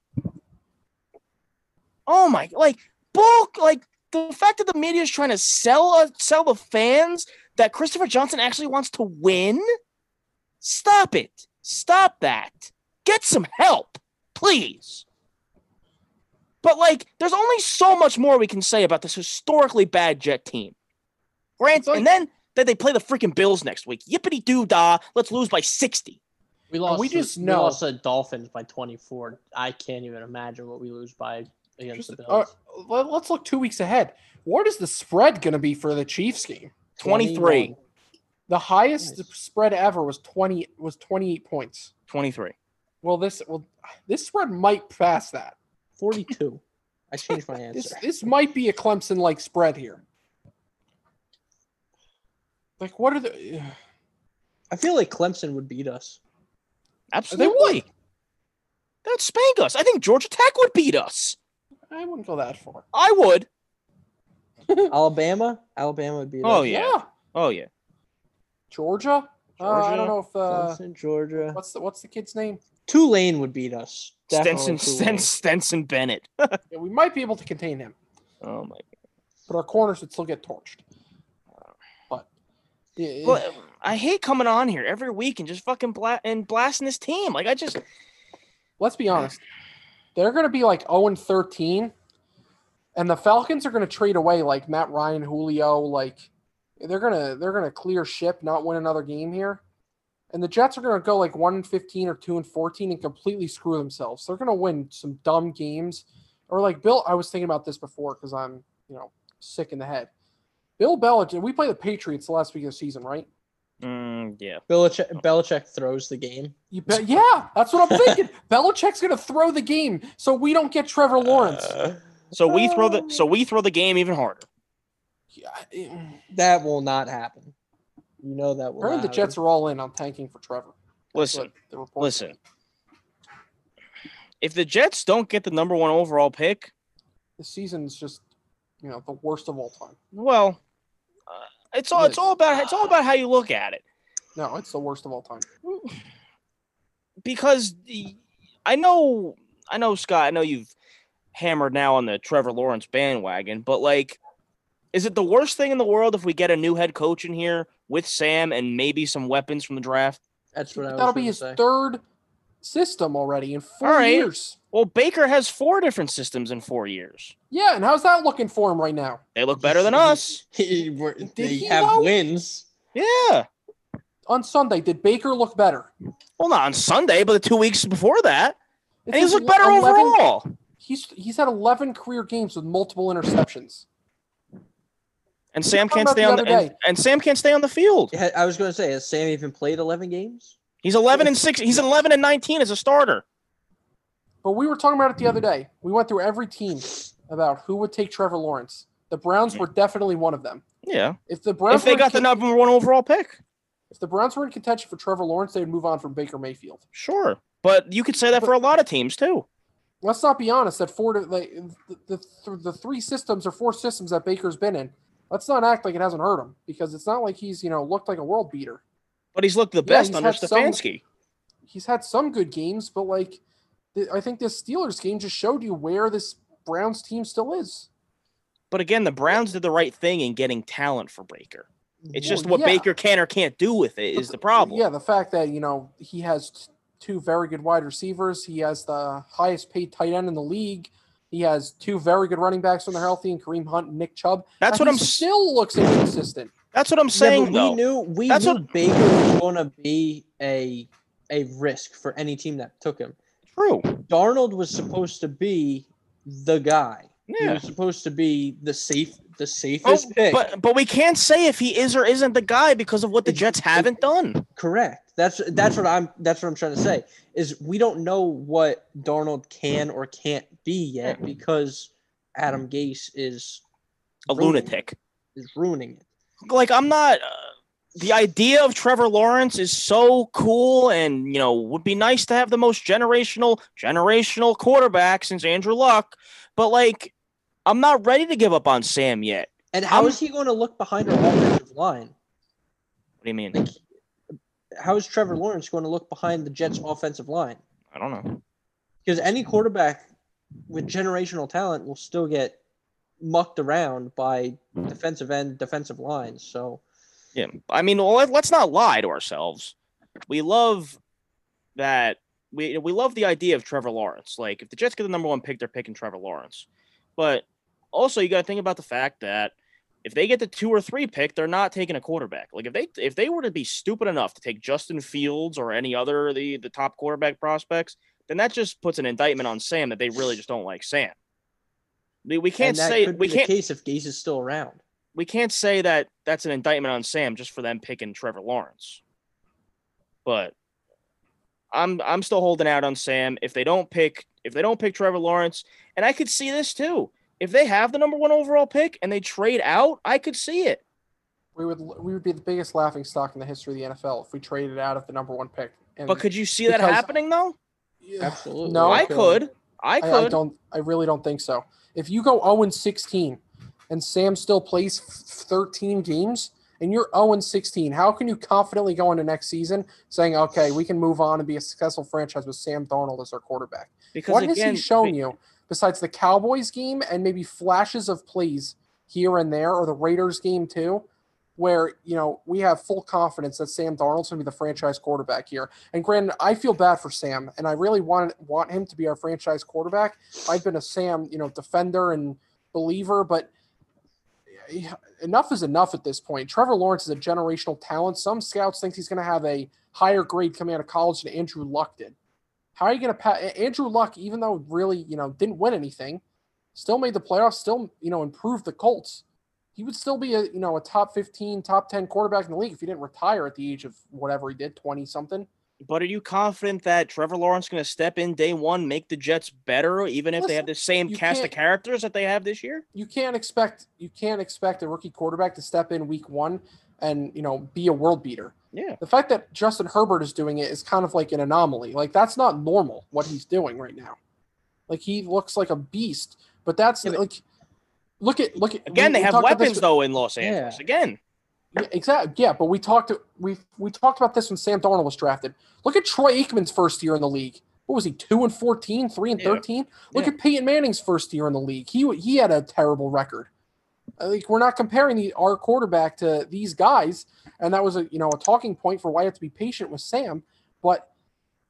Oh my, like, bulk, like, the fact that the media is trying to sell uh, sell the fans that Christopher Johnson actually wants to win. Stop it! Stop that! Get some help, please. But like, there's only so much more we can say about this historically bad Jet team. Grant, like- and then that they play the freaking Bills next week. Yippity doo dah! Let's lose by sixty. We lost. we to- just we know- lost the Dolphins by 24. I can't even imagine what we lose by against Just- the uh, Bills. let- let's look two weeks ahead. What is the spread going to be for the Chiefs game? Twenty three. 21. The highest Nice. spread ever was twenty was twenty eight points. 23. Well, this well this spread might pass that. 42. I [laughs] changed my answer. this might be a Clemson like spread here. Like what are the? I feel like Clemson would beat us. Absolutely. They would spank us. I think Georgia Tech would beat us. I wouldn't go that far. I would. [laughs] Alabama, Alabama would beat us. Oh us. yeah. Oh yeah. Georgia. Uh, I don't know if uh, Clemson, Georgia. what's the what's the kid's name? Tulane would beat us. Stetson, Definitely Sten, Stetson Bennett. [laughs] Yeah, we might be able to contain him, oh my. God. But our corners would still get torched. But yeah, But I hate coming on here every week and just fucking bla- and blasting this team. Like I just let's be honest. They're going to be like 0 and 13, and the Falcons are going to trade away like Matt Ryan, Julio. Like they're gonna they're gonna clear ship, not win another game here. And the Jets are going to go like 1 and 15 or 2 and 14 and completely screw themselves. They're going to win some dumb games. Or like Bill, I was thinking about this before because I'm, you know, sick in the head. Bill Belichick, we play the Patriots the last week of the season, right? mm, yeah. Belichick, Belichick throws the game. You bet. Yeah, that's what I'm thinking. [laughs] Belichick's going to throw the game so we don't get Trevor Lawrence. So we throw the so we throw the game even harder. Yeah, That will not happen. You know that will. apparently not the Jets happen. are all in on tanking for Trevor. That's Listen, the listen. said. If the Jets don't get the number one overall pick, The season's just, you know, the worst of all time. well, uh, it's all it's all about it's all about how you look at it. No, it's the worst of all time. because the, I know, I know, Scott. I know you've hammered now on the Trevor Lawrence bandwagon, but like, is it the worst thing in the world if we get a new head coach in here with Sam and maybe some weapons from the draft? That's what I was That'll be his say. third system already in four All right. years. Well, Baker has four different systems in four years. Yeah, and how's that looking for him right now? They look better than us. [laughs] He- we're- they he have though? wins. Yeah. On Sunday, did Baker look better? Well, not on Sunday, but the two weeks before that, It's and he's looked better 11 overall. He's he's had 11 career games with multiple interceptions. And Sam can't stay the on the and, and Sam can't stay on the field. I was going to say, has Sam even played 11 games? He's eleven and six. He's eleven and nineteen as a starter. But we were talking about it the other day. We went through every team about who would take Trevor Lawrence. The Browns were definitely one of them. Yeah. If the Browns If they got the con- number one overall pick. if the Browns were in contention for Trevor Lawrence, they would move on from Baker Mayfield. Sure, but you could say that for a lot of teams too. Let's not be honest. That four, to- like, the, the the three systems or four systems that Baker's been in. Let's not act like it hasn't hurt him because it's not like he's you know looked like a world beater. But he's looked the Yeah, best under had some- Stefanski. He's had some good games, but like the, I think this Steelers game just showed you where this Browns team still is. But again, the Browns did the right thing in getting talent for Baker. It's just what yeah. Baker can or can't do with it is the problem. Yeah, the fact that you know he has two very good wide receivers. He has the highest paid tight end in the league. He has two very good running backs when they're healthy, and Kareem Hunt and Nick Chubb. That's And what he I'm. Still looks inconsistent. That's what I'm Yeah, saying. but though. we knew we That's knew what- Baker was going to be a a risk for any team that took him. True. Darnold was supposed to be the guy. He was supposed to be the safe, the Oh, safest pick. but but we can't say if he is or isn't the guy because of what the Jets haven't done. Correct. That's that's what I'm. That's what I'm trying to say. Is we don't know what Darnold can or can't be yet because Adam Gase is A lunatic. Is ruining it. Like I'm not. Uh, the idea of Trevor Lawrence is so cool and you know would be nice to have the most generational generational quarterback since Andrew Luck, but like I'm not ready to give up on Sam yet. And how I'm- is he going to look behind our offensive line? What do you mean? Like, how is Trevor Lawrence going to look behind the Jets' offensive line? I don't know. Because any quarterback with generational talent will still get mucked around by defensive end, defensive lines. So Yeah, I mean, let- let's not lie to ourselves. We love that. We we love the idea of Trevor Lawrence. Like, if the Jets get the number one pick, they're picking Trevor Lawrence. But also, you got to think about the fact that if they get the two or three pick, they're not taking a quarterback. Like, if they if they were to be stupid enough to take Justin Fields or any other the the top quarterback prospects, then that just puts an indictment on Sam that they really just don't like Sam. We, we can't say we can't case if Gase is still around. we can't say that that's an indictment on Sam just for them picking Trevor Lawrence. But I'm I'm still holding out on Sam. If they don't pick if they don't pick Trevor Lawrence, and I could see this too. If they have the number one overall pick and they trade out, I could see it. We would we would be the biggest laughing stock in the history of the NFL if we traded out of the number one pick. And But could you see that happening though? Yeah. Absolutely. No, I could. I I, could. I don't. I really don't think so. If you go 0 and 16, and Sam still plays 13 games, and you're 0 and 16, how can you confidently go into next season saying, "Okay, we can move on and be a successful franchise with Sam Darnold as our quarterback"? because what again, has he shown you besides the Cowboys game and maybe flashes of plays here and there, or the Raiders game too? Where you know we have full confidence that Sam Darnold's going to be the franchise quarterback here. And granted, I feel bad for Sam, and I really want want him to be our franchise quarterback. I've been a Sam, you know, defender and believer, but [sighs] enough is enough at this point. Trevor Lawrence is a generational talent. Some scouts think he's going to have a higher grade coming out of college than Andrew Luck did. How are you going to pass Andrew Luck, even though really, you know, didn't win anything, still made the playoffs, still, you know, improved the Colts. He would still be a, you know, a top 15, top 10 quarterback in the league if he didn't retire at the age of whatever he did, 20 something. But are you confident that Trevor Lawrence going to step in day one, make the Jets better, even if they have the same cast of characters that they have this year? you can't expect you can't expect a rookie quarterback to step in week one and you know be a world beater. Yeah. The fact that Justin Herbert is doing it is kind of like an anomaly. Like that's not normal what he's doing right now. Like he looks like a beast, but that's Yeah, like look at look at Again, we- they we have talked this weapons though in Los Angeles. Yeah. Again, Yeah, exactly. Yeah, but we talked we we talked about this when Sam Darnold was drafted. Look at Troy Aikman's first year in the league. What was he? Two and 14, three and Yeah. thirteen. Look Yeah. at Peyton Manning's first year in the league. He he had a terrible record. Uh, I think we're not comparing the, our quarterback to these guys, and that was a you know a talking point for why you have to be patient with Sam. But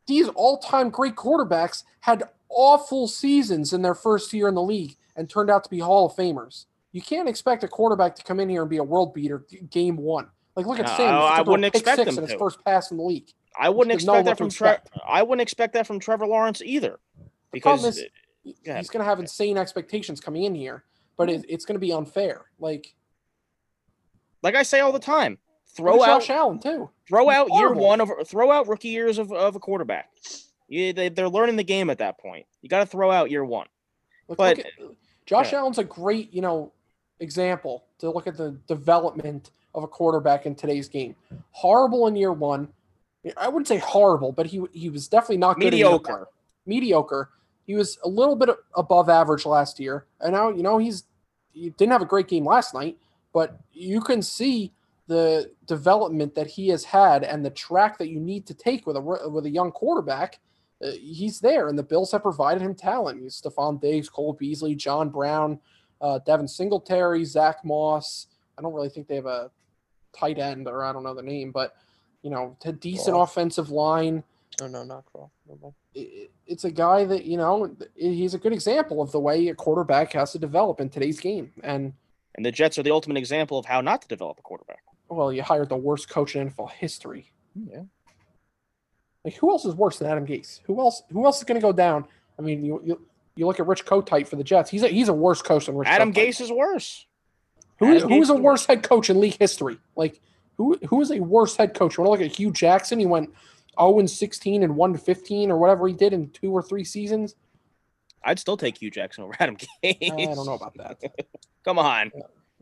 these all-time great quarterbacks had awful seasons in their first year in the league and turned out to be Hall of Famers. You can't expect a quarterback to come in here and be a world beater game one. Like look at No, Sam. I- I wouldn't expect six them in his first pass in the league. I wouldn't expect that from to Tre- expect. I wouldn't expect that from Trevor Lawrence either, because is Go he's going to have insane expectations coming in here, but it, it's going to be unfair. Like like I say all the time, throw out Josh Allen too. throw He's out year horrible. one of throw out rookie years of, of a quarterback. Yeah, they, they're learning the game at that point. You got to throw out year one. Look, But- look at, Josh. Allen's a great, you know, example to look at the development of a quarterback in today's game. Horrible in year one. I wouldn't say horrible, but he he was definitely not good in. Mediocre. mediocre. He was a little bit above average last year, and now you know he's he didn't have a great game last night, but you can see the development that he has had and the track that you need to take with a with a young quarterback. Uh, he's there, and the Bills have provided him talent. Stefon Diggs, Cole Beasley, John Brown, uh, Devin Singletary, Zach Moss. I don't really think they have a tight end, or I don't know the name, but you know, a decent Well. offensive line No, no, not Kroft. No, no. it- it's a guy that you know he's a good example of the way a quarterback has to develop in today's game and And the Jets are the ultimate example of how not to develop a quarterback. well you hired the worst coach in NFL history Yeah. like who else is worse than Adam Gase who else who else is going to go down I mean you, you you look at Rich Kotite for the Jets he's a he's a worse coach than Rich Adam Kotite. Gase is worse. Who is, who is a worse head coach in league history like who who is a worse head coach you want to look at Hue Jackson he went 0 and 16 and 1 15 or whatever he did in two or three seasons I'd still take Hue Jackson over [laughs] Adam Gase. I don't know about that Come on.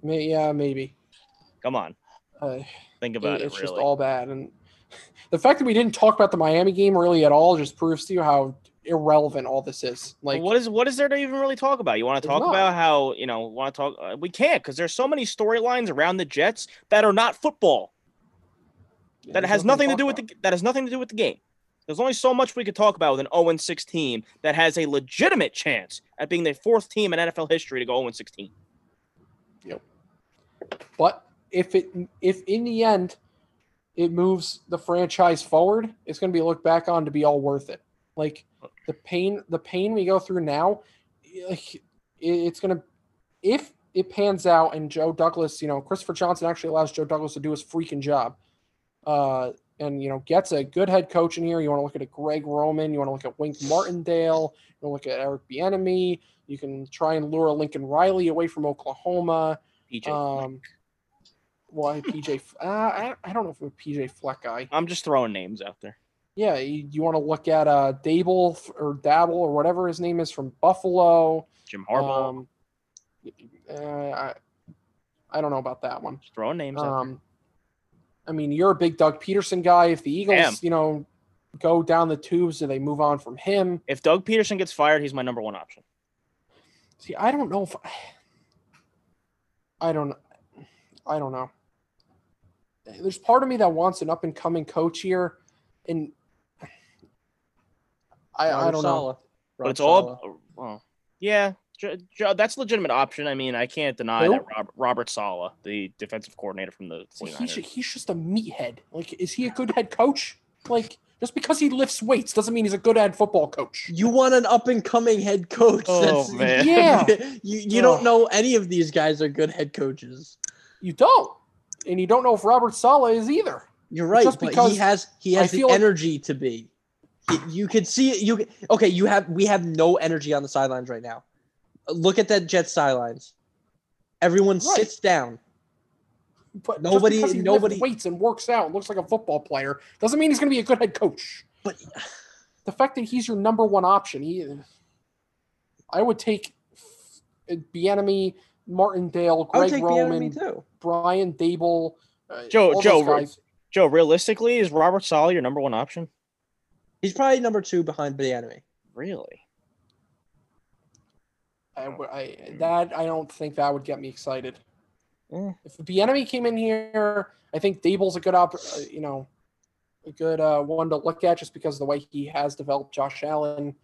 Yeah maybe Come on. uh, Think about it. it's really. just all bad. And [laughs] the fact that we didn't talk about the Miami game really at all just proves to you how irrelevant all this is. Like, what is what is there to even really talk about? You want to talk about how you know want to talk? Uh, we can't because there's so many storylines around the Jets that are not football. That has nothing to do with about. the that has nothing to do with the game. There's only so much we could talk about with an 0 6 team that has a legitimate chance at being the fourth team in NFL history to go 0 16. Yep. But if it if in the end it moves the franchise forward, it's going to be looked back on to be all worth it. Like the pain the pain we go through now, like, it's going to if it pans out and Joe Douglas, you know, Christopher Johnson actually allows Joe Douglas to do his freaking job. Uh and you know gets a good head coach in here. You want to look at a Greg Roman. You want to look at Wink Martindale. You want to look at Eric Bieniemy. You can try and lure Lincoln Riley away from Oklahoma. PJ, Um, why PJ? Uh, I, I don't know if I'm a PJ Fleck guy. I'm just throwing names out there. Yeah, you, you want to look at uh Dable or Dabble or whatever his name is from Buffalo. Jim Harbaugh. Um, uh, I, I don't know about that one. just throwing names. Um, I mean, you're a big Doug Pederson guy. If the Eagles, Am. you know, go down the tubes, do they move on from him? If Doug Pederson gets fired, he's my number one option. See, I don't know if I don't I don't know. There's part of me that wants an up and coming coach here, and I, I don't know. Saleh. But it's Saleh. all well, yeah. Jo- Jo- that's a legitimate option. I mean, I can't deny Who? that Robert, Robert Saleh, the defensive coordinator from the 49ers. he's, ju- he's just a meathead. Like, is he a good head coach? Like, just because he lifts weights doesn't mean he's a good head football coach. You want an up and coming head coach. Oh, [laughs] man. Yeah. [laughs] you you Ugh. don't know any of these guys are good head coaches. You don't, and you don't know if Robert Saleh is either. You're right, Just but because he has he has the feel like- energy to be. He- You could see it. You okay? You have we have no energy on the sidelines right now. Look at that Jets sidelines. Everyone Right. sits down. But Nobody- just because he nobody- lifts weights and works out and looks like a football player doesn't mean he's going to be a good head coach. But the fact that he's your number one option, he, I would take Bieniemy, Martindale, I would Greg take the enemy Roman, too. Brian Daboll, uh, Joe- Joe, those. Joe, realistically, is Robert Saleh your number one option? He's probably number two behind the enemy. Really? I, w- I- that I don't think that would get me excited. Eh. If the enemy came in here, I think Daboll's a good op, uh, you know, a good uh, one to look at just because of the way he has developed Josh Allen.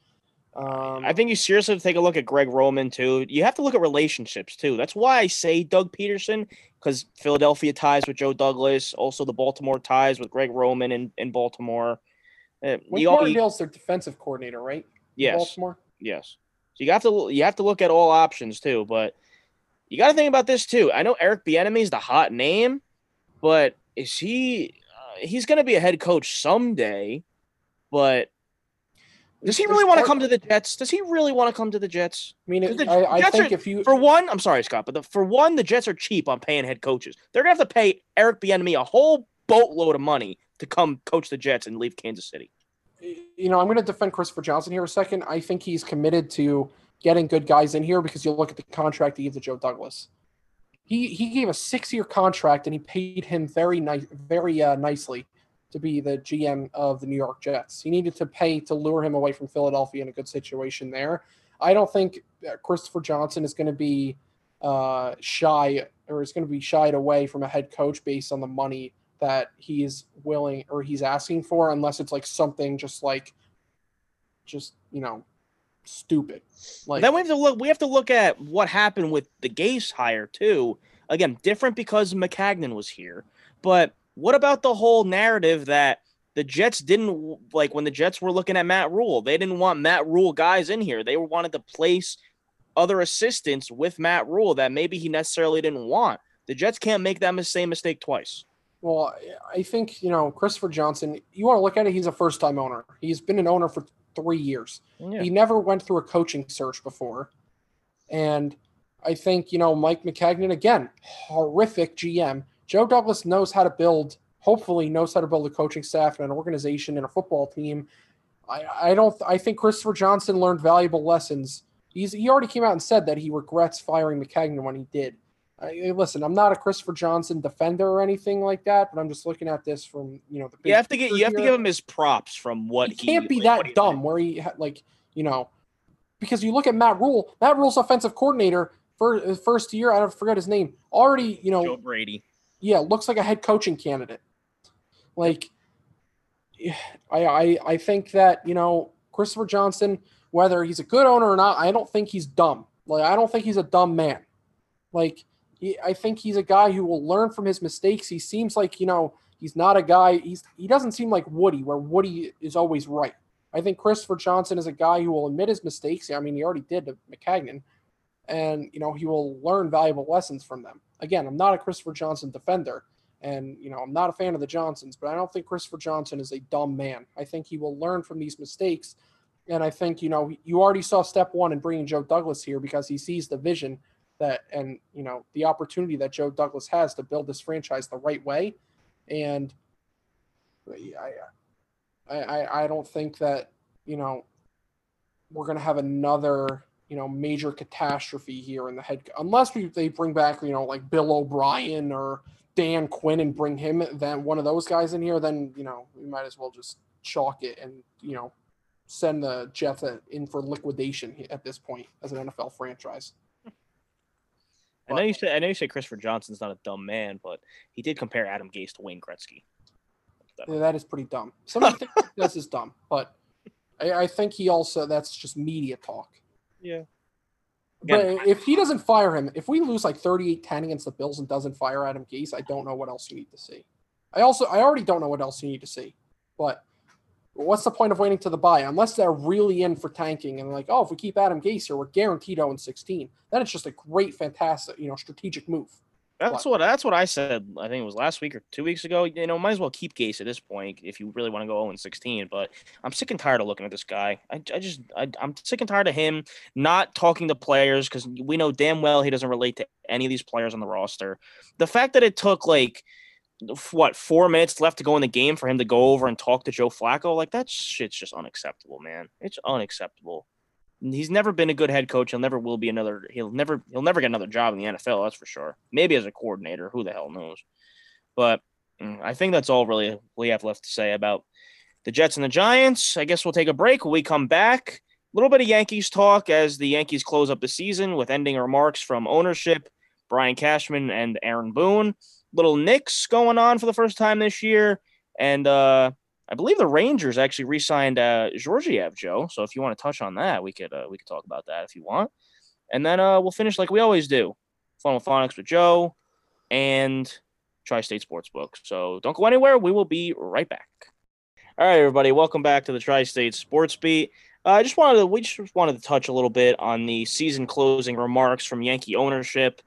Um, I think you seriously have to take a look at Greg Roman too. You have to look at relationships too. That's why I say Doug Pederson because Philadelphia ties with Joe Douglas, also the Baltimore ties with Greg Roman in, in Baltimore. Uh, Wink you Martindale's their defensive coordinator, right? yes, Baltimore. yes. So you have to you have to look at all options too. But you got to think about this too. I know Eric Bieniemy is the hot name, but is he? Uh, he's going to be a head coach someday, but does he really want to come to the Jets? Does he really want to come to the Jets? I mean, the I, I Jets think are- if you For one, I'm sorry, Scott, but the, for one, the Jets are cheap on paying head coaches. They're gonna have to pay Eric Bieniemy a whole boatload of money to come coach the Jets and leave Kansas City. You know, I'm going to defend Christopher Johnson here a second. I think he's committed to getting good guys in here because you look at the contract he gave to Joe Douglas. He he gave a six year contract and he paid him very nice, very uh, nicely to be the GM of the New York Jets. He needed to pay to lure him away from Philadelphia in a good situation there. I don't think Christopher Johnson is going to be uh, shy or is going to be shied away from a head coach based on the money that he's willing or he's asking for, unless it's like something just like, just you know, stupid. Like then we have to look. We have to look at what happened with the Gase hire too. Again, different because Maccagnan was here. But what about the whole narrative that the Jets didn't like when the Jets were looking at Matt Rhule? They didn't want Matt Rhule guys in here. They wanted to place other assistants with Matt Rhule that maybe he necessarily didn't want. The Jets can't make that same mistake twice. Well, I think you know Christopher Johnson. You want to look at it; he's a first-time owner. He's been an owner for three years. Yeah. He never went through a coaching search before, and I think you know Mike Maccagnan again, horrific GM. Joe Douglas knows how to build. Hopefully, knows how to build a coaching staff and an organization and a football team. I, I don't. I think Christopher Johnson learned valuable lessons. He's he already came out and said that he regrets firing Maccagnan when he did. I, listen, I'm not a Christopher Johnson defender or anything like that, but I'm just looking at this from you know the. You have to get you have to give him his props from what he can't be like, that dumb did. where he like you know because you look at Matt Rhule, Matt Rhule's offensive coordinator for his uh, first year, I don't forget his name, already you know Joe Brady. yeah looks like a head coaching candidate. Like, I I I think that you know Christopher Johnson, whether he's a good owner or not, I don't think he's dumb. Like I don't think he's a dumb man. Like he, I think he's a guy who will learn from his mistakes. He seems like you know he's not a guy. He's he doesn't seem like Woody, where Woody is always right. I think Christopher Johnson is a guy who will admit his mistakes. I mean, he already did to Maccagnan, and you know he will learn valuable lessons from them. Again, I'm not a Christopher Johnson defender, and you know I'm not a fan of the Johnsons, but I don't think Christopher Johnson is a dumb man. I think he will learn from these mistakes, and I think you know you already saw step one in bringing Joe Douglas here because he sees the vision that and you know the opportunity that Joe Douglas has to build this franchise the right way, and I I I, don't think that you know we're gonna have another you know major catastrophe here in the head unless we they bring back you know like Bill O'Brien or Dan Quinn and bring him then one of those guys in here then you know we might as well just chalk it and you know send the Jets in for liquidation at this point as an NFL franchise. I know you say I know you say Christopher Johnson's not a dumb man, but he did compare Adam Gase to Wayne Gretzky. Yeah, that is pretty dumb. Think this is dumb, but I, I think he also that's just media talk. Yeah. But if he doesn't fire him, if we lose like 38-10 against the Bills and doesn't fire Adam Gase, I don't know what else you need to see. I also I already don't know what else you need to see. But what's the point of waiting to the buy Unless they're really in for tanking and like, oh, if we keep Adam Gase here, we're guaranteed 0 16. Then it's just a great, fantastic, you know, strategic move. That's what that's what I said. I think it was last week or two weeks ago. You know, might as well keep Gase at this point if you really want to go 0 16. But I'm sick and tired of looking at this guy. I, I just I, I'm sick and tired of him not talking to players because we know damn well he doesn't relate to any of these players on the roster. The fact that it took like what four minutes left to go in the game for him to go over and talk to Joe Flacco, like that shit's just unacceptable, man. It's unacceptable. He's never been a good head coach. He'll never will be another. He'll never. He'll never get another job in the NFL. That's for sure. Maybe as a coordinator. Who the hell knows? But mm, I think that's all really we have left to say about the Jets and the Giants. I guess we'll take a break. We come back, a little bit of Yankees talk as the Yankees close up the season with ending remarks from ownership, Brian Cashman and Aaron Boone. Little Knicks going on for the first time this year, and uh, I believe the Rangers actually re-signed uh, Georgiev, Joe. So if you want to touch on that, we could uh, we could talk about that if you want, and then uh, we'll finish like we always do, Fun Phonics with Joe, and Tri-State Sportsbook. So don't go anywhere. We will be right back. All right, everybody, welcome back to the Tri-State Sports Beat. Uh, I just wanted to we just wanted to touch a little bit on the season closing remarks from Yankee ownership,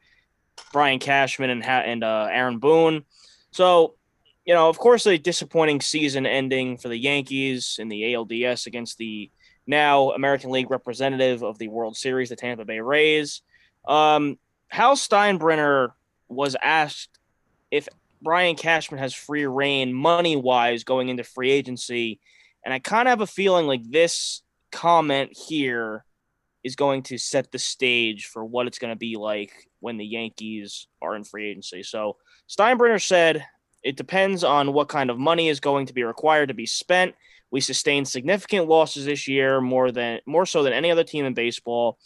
Brian Cashman and ha- and uh, Aaron Boone. So you know, of course, a disappointing season ending for the Yankees in the ALDS against the now American League representative of the World Series, the Tampa Bay Rays. Um, Hal Steinbrenner was asked if Brian Cashman has free reign money wise going into free agency. And I kind of have a feeling like this comment here is going to set the stage for what it's going to be like when the Yankees are in free agency. So Steinbrenner said, it depends on what kind of money is going to be required to be spent. We sustained significant losses this year, more than more so than any other team in baseball.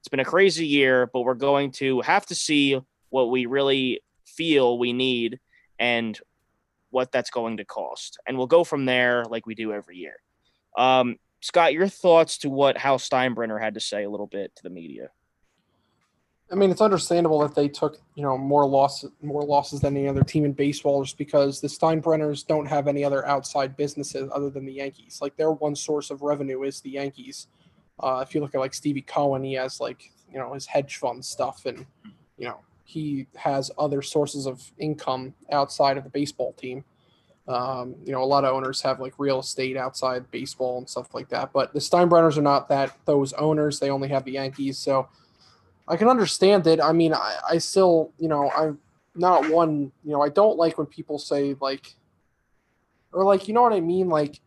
It's been a crazy year, but we're going to have to see what we really feel we need and what that's going to cost. And we'll go from there like we do every year. Um, Scott, your thoughts to what Hal Steinbrenner had to say a little bit to the media. I mean, it's understandable that they took you know more loss more losses than any other team in baseball, just because the Steinbrenners don't have any other outside businesses other than the Yankees. Like their one source of revenue is the Yankees. Uh, if you look at like Stevie Cohen, he has like you know his hedge fund stuff, and you know he has other sources of income outside of the baseball team. Um, you know, a lot of owners have like real estate outside baseball and stuff like that, but the Steinbrenners are not that those owners. They only have the Yankees, so I can understand it. I mean, I, I still, you know, I'm not one, you know, I don't like when people say like, or like, you know what I mean? Like,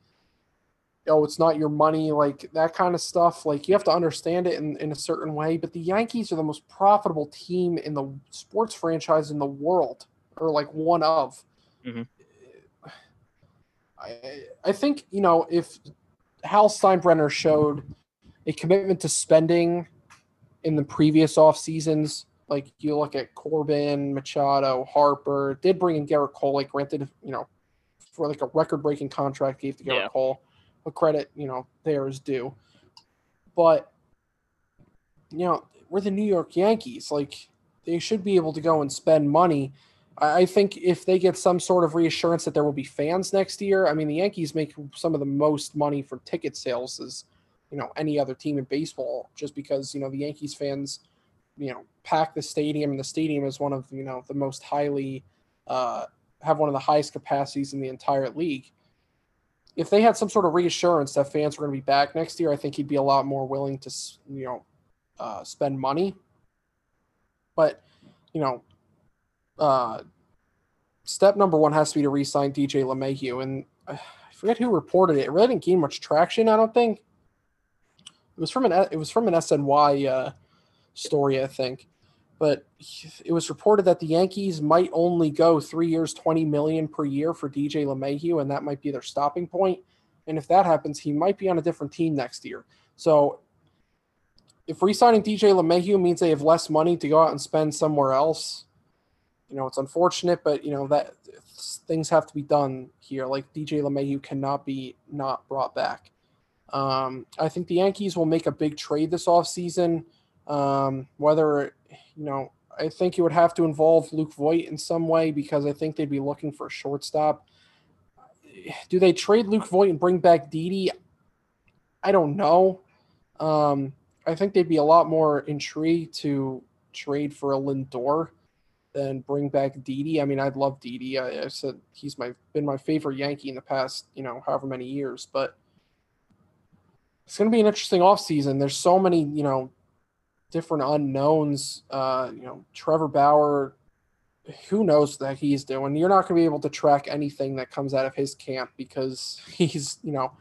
oh, it's not your money, like that kind of stuff. Like you have to understand it in, in a certain way. But the Yankees are the most profitable team in the sports franchise in the world, or like one of. Mhm. I I think you know if Hal Steinbrenner showed a commitment to spending in the previous off seasons. Like you look at Corbin, Machado, Harper, did bring in Gerrit Cole, like granted, you know, for like a record breaking contract gave to Gerrit Yeah. Cole. But credit, you know, there is due. But you know, we're the New York Yankees. Like they should be able to go and spend money. I think if they get some sort of reassurance that there will be fans next year, I mean, the Yankees make some of the most money from ticket sales as you know any other team in baseball, just because you know the Yankees fans, you know, pack the stadium, and the stadium is one of you know the most highly uh, have one of the highest capacities in the entire league. If they had some sort of reassurance that fans were going to be back next year, I think he'd be a lot more willing to you know uh, spend money. But you know, uh, step number one has to be to re-sign DJ LeMahieu, and uh, I forget who reported it. It really didn't gain much traction. I don't think it was from an it was from an SNY uh, story, I think. But it was reported that the Yankees might only go three years, twenty million per year for DJ LeMahieu, and that might be their stopping point. And if that happens, he might be on a different team next year. So if re-signing DJ LeMahieu means they have less money to go out and spend somewhere else, you know, it's unfortunate, but you know that things have to be done here. Like DJ LeMahieu cannot be not brought back. Um, I think the Yankees will make a big trade this offseason. Um, whether you know, I think it would have to involve Luke Voit in some way because I think they'd be looking for a shortstop. Do they trade Luke Voit and bring back Didi? I don't know. Um, I think they'd be a lot more intrigued to trade for a Lindor than bring back Didi. I mean, I'd love Didi. I, I said he's my been my favorite Yankee in the past, you know, however many years. But it's going to be an interesting offseason. There's so many, you know, different unknowns. Uh, you know, Trevor Bauer, who knows that he's doing? You're not going to be able to track anything that comes out of his camp because [laughs] he's, you know,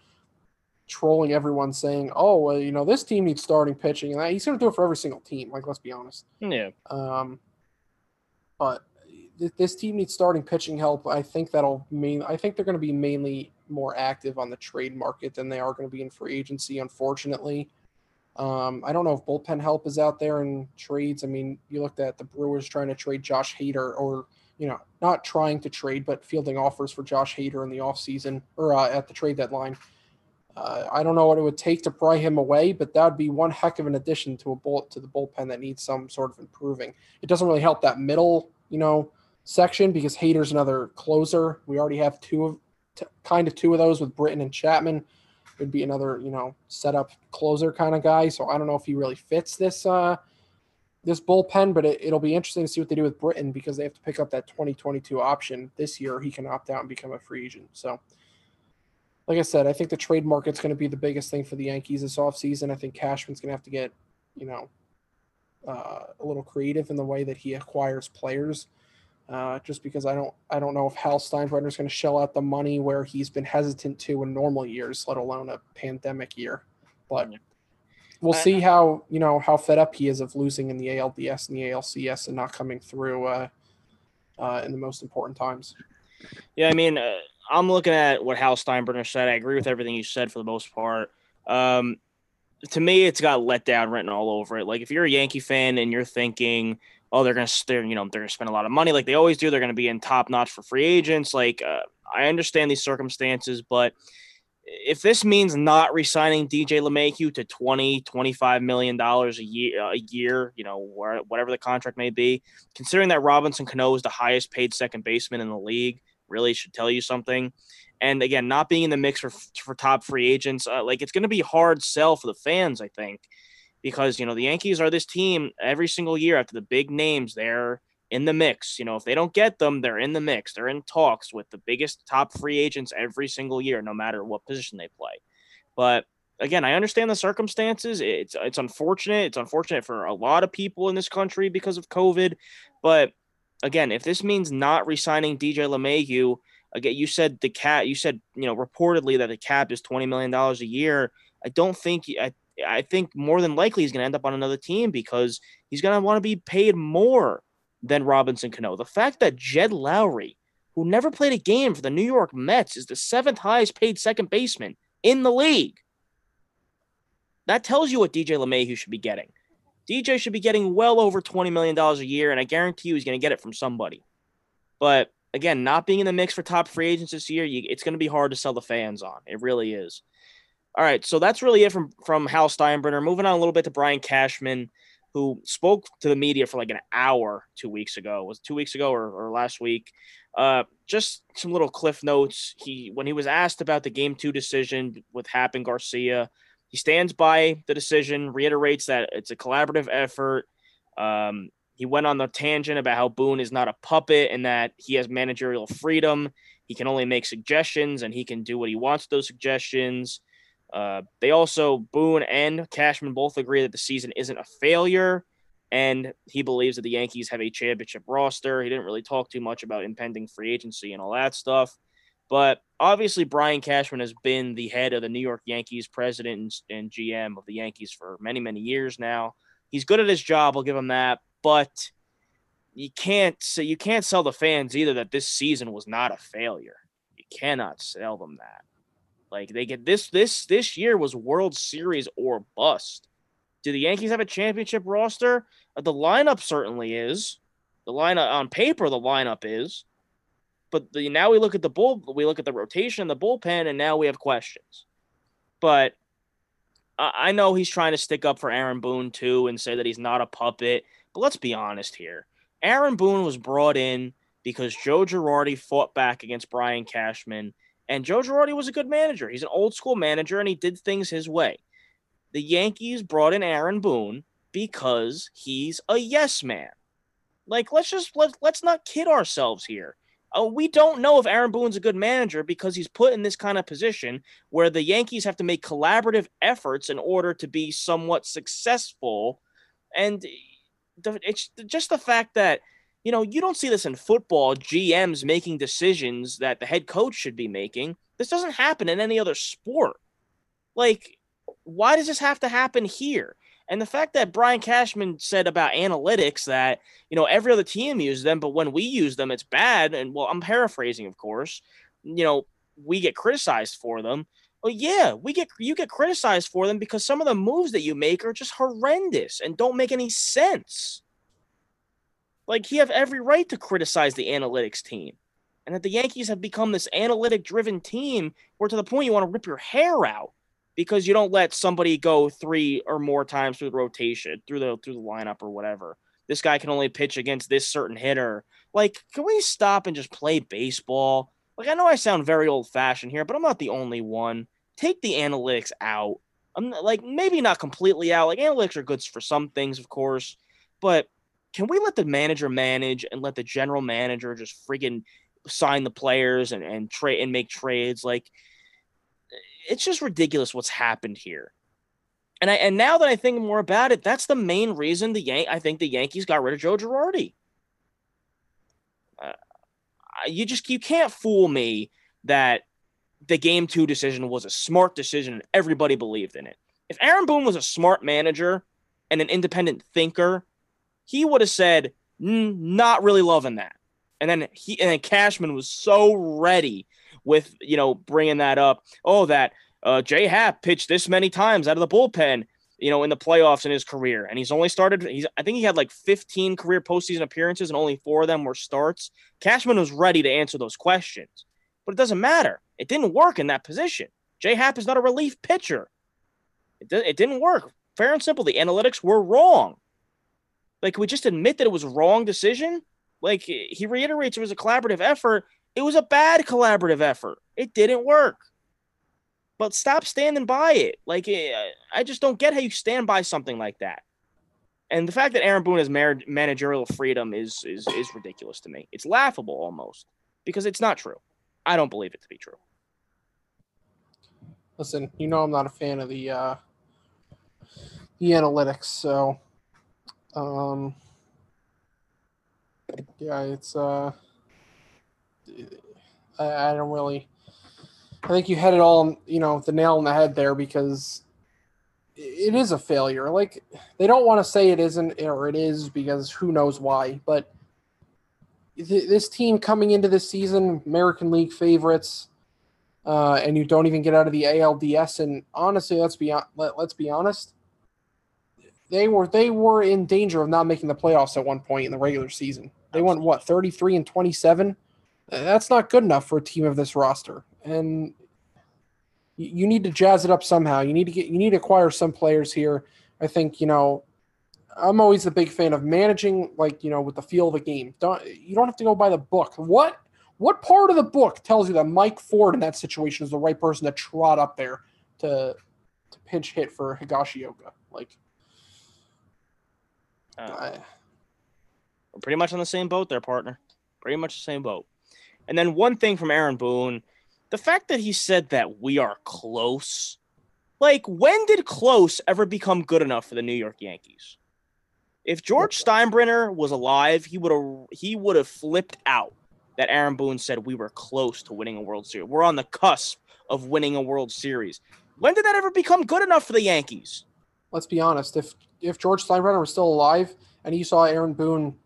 trolling everyone saying, "Oh, well, you know, this team needs starting pitching," and that, he's going to do it for every single team. Like, let's be honest. Yeah. Um, but th- this team needs starting pitching help. I think that'll mean I think they're going to be mainly more active on the trade market than they are going to be in free agency. Unfortunately, um, I don't know if bullpen help is out there in trades. I mean, you looked at the Brewers trying to trade Josh Hader, or you know, not trying to trade, but fielding offers for Josh Hader in the offseason or uh, at the trade deadline. Uh, I don't know what it would take to pry him away, but that would be one heck of an addition to a bullet to the bullpen that needs some sort of improving. It doesn't really help that middle, you know, section because Hader's another closer. We already have two of t- kind of two of those with Britton and Chapman. Would be another, you know, setup closer kind of guy. So I don't know if he really fits this uh this bullpen, but it, it'll be interesting to see what they do with Britton because they have to pick up that 2022 option this year. He can opt out and become a free agent. So like I said, I think the trade market's going to be the biggest thing for the Yankees this offseason. I think Cashman's going to have to get, you know, uh, a little creative in the way that he acquires players. Uh, just because I don't, I don't know if Hal Steinbrenner's going to shell out the money where he's been hesitant to in normal years, let alone a pandemic year. But we'll see how you know how fed up he is of losing in the ALDS and the ALCS and not coming through uh, uh, in the most important times. Yeah, I mean, uh, I'm looking at what Hal Steinbrenner said. I agree with everything you said for the most part. Um, to me, it's got let down written all over it. Like if you're a Yankee fan and you're thinking, oh, they're gonna, they're, you know, they're gonna spend a lot of money like they always do. They're gonna be in top notch for free agents. Like uh, I understand these circumstances, but if this means not re-signing DJ LeMahieu to 20, 25 million dollars a year, a year, you know, whatever the contract may be, considering that Robinson Cano is the highest paid second baseman in the league, really should tell you something. And again, not being in the mix for for top free agents, uh, like it's going to be hard sell for the fans, I think, because you know the Yankees are this team every single year after the big names. They're in the mix. You know, if they don't get them, they're in the mix. They're in talks with the biggest top free agents every single year, no matter what position they play. But again, I understand the circumstances. It's it's unfortunate. It's unfortunate for a lot of people in this country because of COVID. But again, if this means not re-signing DJ LeMahieu, Again, you said the cap. You said you know reportedly that the cap is twenty million dollars a year. I don't think I. I think more than likely he's going to end up on another team because he's going to want to be paid more than Robinson Cano. The fact that Jed Lowrie, who never played a game for the New York Mets, is the seventh highest paid second baseman in the league. That tells you what DJ LeMahieu should be getting. DJ should be getting well over $20 million a year, and I guarantee you he's going to get it from somebody. But again, not being in the mix for top free agents this year, you, it's going to be hard to sell the fans on. It really is. All right, so that's really it from from Hal Steinbrenner. Moving on a little bit to Brian Cashman, who spoke to the media for like an hour two weeks ago. Was two weeks ago or, or last week? Uh, just some little cliff notes. He when he was asked about the game two decision with Happ and Garcia, he stands by the decision, reiterates that it's a collaborative effort. Um, he went on the tangent about how Boone is not a puppet and that he has managerial freedom. He can only make suggestions and he can do what he wants with those suggestions. Uh, they also, Boone and Cashman both agree that the season isn't a failure. And he believes that the Yankees have a championship roster. He didn't really talk too much about impending free agency and all that stuff. But obviously, Brian Cashman has been the head of the New York Yankees, president and GM of the Yankees for many, many years now. He's good at his job. I'll give him that. But you can't so you can't sell the fans either that this season was not a failure. You cannot sell them that. Like they get this this this year was World Series or bust. Do the Yankees have a championship roster? Uh, the lineup certainly is. The lineup on paper, the lineup is. But the, now we look at the bull, we look at the rotation, the bullpen, and now we have questions. But I, I know he's trying to stick up for Aaron Boone too and say that he's not a puppet. But let's be honest here. Aaron Boone was brought in because Joe Girardi fought back against Brian Cashman and Joe Girardi was a good manager. He's an old school manager and he did things his way. The Yankees brought in Aaron Boone because he's a yes man. Like let's just let, let's not kid ourselves here. Uh, we don't know if Aaron Boone's a good manager because he's put in this kind of position where the Yankees have to make collaborative efforts in order to be somewhat successful. And it's just the fact that you know, you don't see this in football, GMs making decisions that the head coach should be making. This doesn't happen in any other sport. Like, why does this have to happen here? And the fact that Brian Cashman said about analytics that, you know, every other team uses them, but when we use them, it's bad. And well, I'm paraphrasing, of course. You know, we get criticized for them. Well, yeah, we get you get criticized for them because some of the moves that you make are just horrendous and don't make any sense. Like you have every right to criticize the analytics team. And that the Yankees have become this analytic driven team where to the point you want to rip your hair out because you don't let somebody go three or more times through the rotation, through the through the lineup or whatever. This guy can only pitch against this certain hitter. Like, can we stop and just play baseball? Like, I know I sound very old fashioned here, but I'm not the only one. Take the analytics out. I'm like maybe not completely out. Like analytics are good for some things, of course, but can we let the manager manage and let the general manager just friggin' sign the players and and trade and make trades? Like it's just ridiculous what's happened here. And I and now that I think more about it, that's the main reason the Yan- I think the Yankees got rid of Joe Girardi. Uh, you just you can't fool me that the game two decision was a smart decision and everybody believed in it. If Aaron Boone was a smart manager and an independent thinker he would have said, mm, not really loving that. And then he and then Cashman was so ready with you know bringing that up. Oh, that uh, Jay Happ pitched this many times out of the bullpen, you know, in the playoffs in his career, and he's only started. He's I think he had like 15 career postseason appearances, and only four of them were starts. Cashman was ready to answer those questions, but it doesn't matter. It didn't work in that position. Jay Happ is not a relief pitcher. It, it didn't work. Fair and simple. The analytics were wrong. Like, we just admit that it was a wrong decision? Like, he reiterates it was a collaborative effort. It was a bad collaborative effort. It didn't work. But stop standing by it. Like, eh, I just don't get how you stand by something like that. And the fact that Aaron Boone has managerial freedom is, is is ridiculous to me. It's laughable almost because it's not true. I don't believe it to be true. Listen, you know I'm not a fan of the uh, the analytics, so um, yeah, it's uh, I, I don't really. I think you had it all, you know, the nail on the head there because it is a failure. Like they don't want to say it isn't or it is because who knows why. But th- this team coming into this season, American League favorites, uh, and you don't even get out of the ALDS. And honestly, let's be hon- let, let's be honest, they were they were in danger of not making the playoffs at one point in the regular season. They went what thirty three and twenty seven. That's not good enough for a team of this roster, and you need to jazz it up somehow. You need to get you need to acquire some players here. I think you know. I'm always a big fan of managing, like you know, with the feel of the game. Don't you don't have to go by the book. What what part of the book tells you that Mike Ford in that situation is the right person to trot up there to to pinch hit for Higashioka? Like, Uh, I, We're pretty much on the same boat there, partner. Pretty much the same boat. And then one thing from Aaron Boone, the fact that he said that we are close. Like, when did close ever become good enough for the New York Yankees? If George Steinbrenner was alive, he would have he would have flipped out that Aaron Boone said we were close to winning a World Series. We're on the cusp of winning a World Series. When did that ever become good enough for the Yankees? let's be honest. If if George Steinbrenner was still alive and he saw Aaron Boone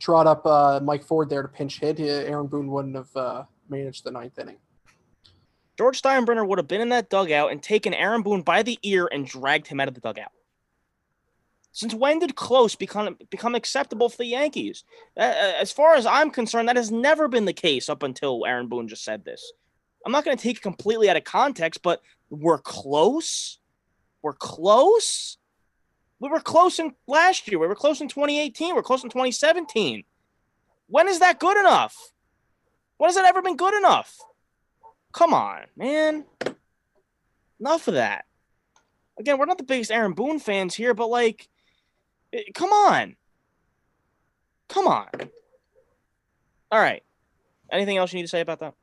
trot up uh, Mike Ford there to pinch hit, uh, Aaron Boone wouldn't have uh, managed the ninth inning. George Steinbrenner would have been in that dugout and taken Aaron Boone by the ear and dragged him out of the dugout. Since when did close become become acceptable for the Yankees? As far as I'm concerned, that has never been the case up until Aaron Boone just said this. I'm not going to take it completely out of context, but we're close. We're close. We were close in last year. We were close in 2018. We're close in 2017. When is that good enough? When has it ever been good enough? Come on, man. Enough of that. Again, we're not the biggest Aaron Boone fans here, but like, eh, come on. Come on. All right. Anything else you need to say about that?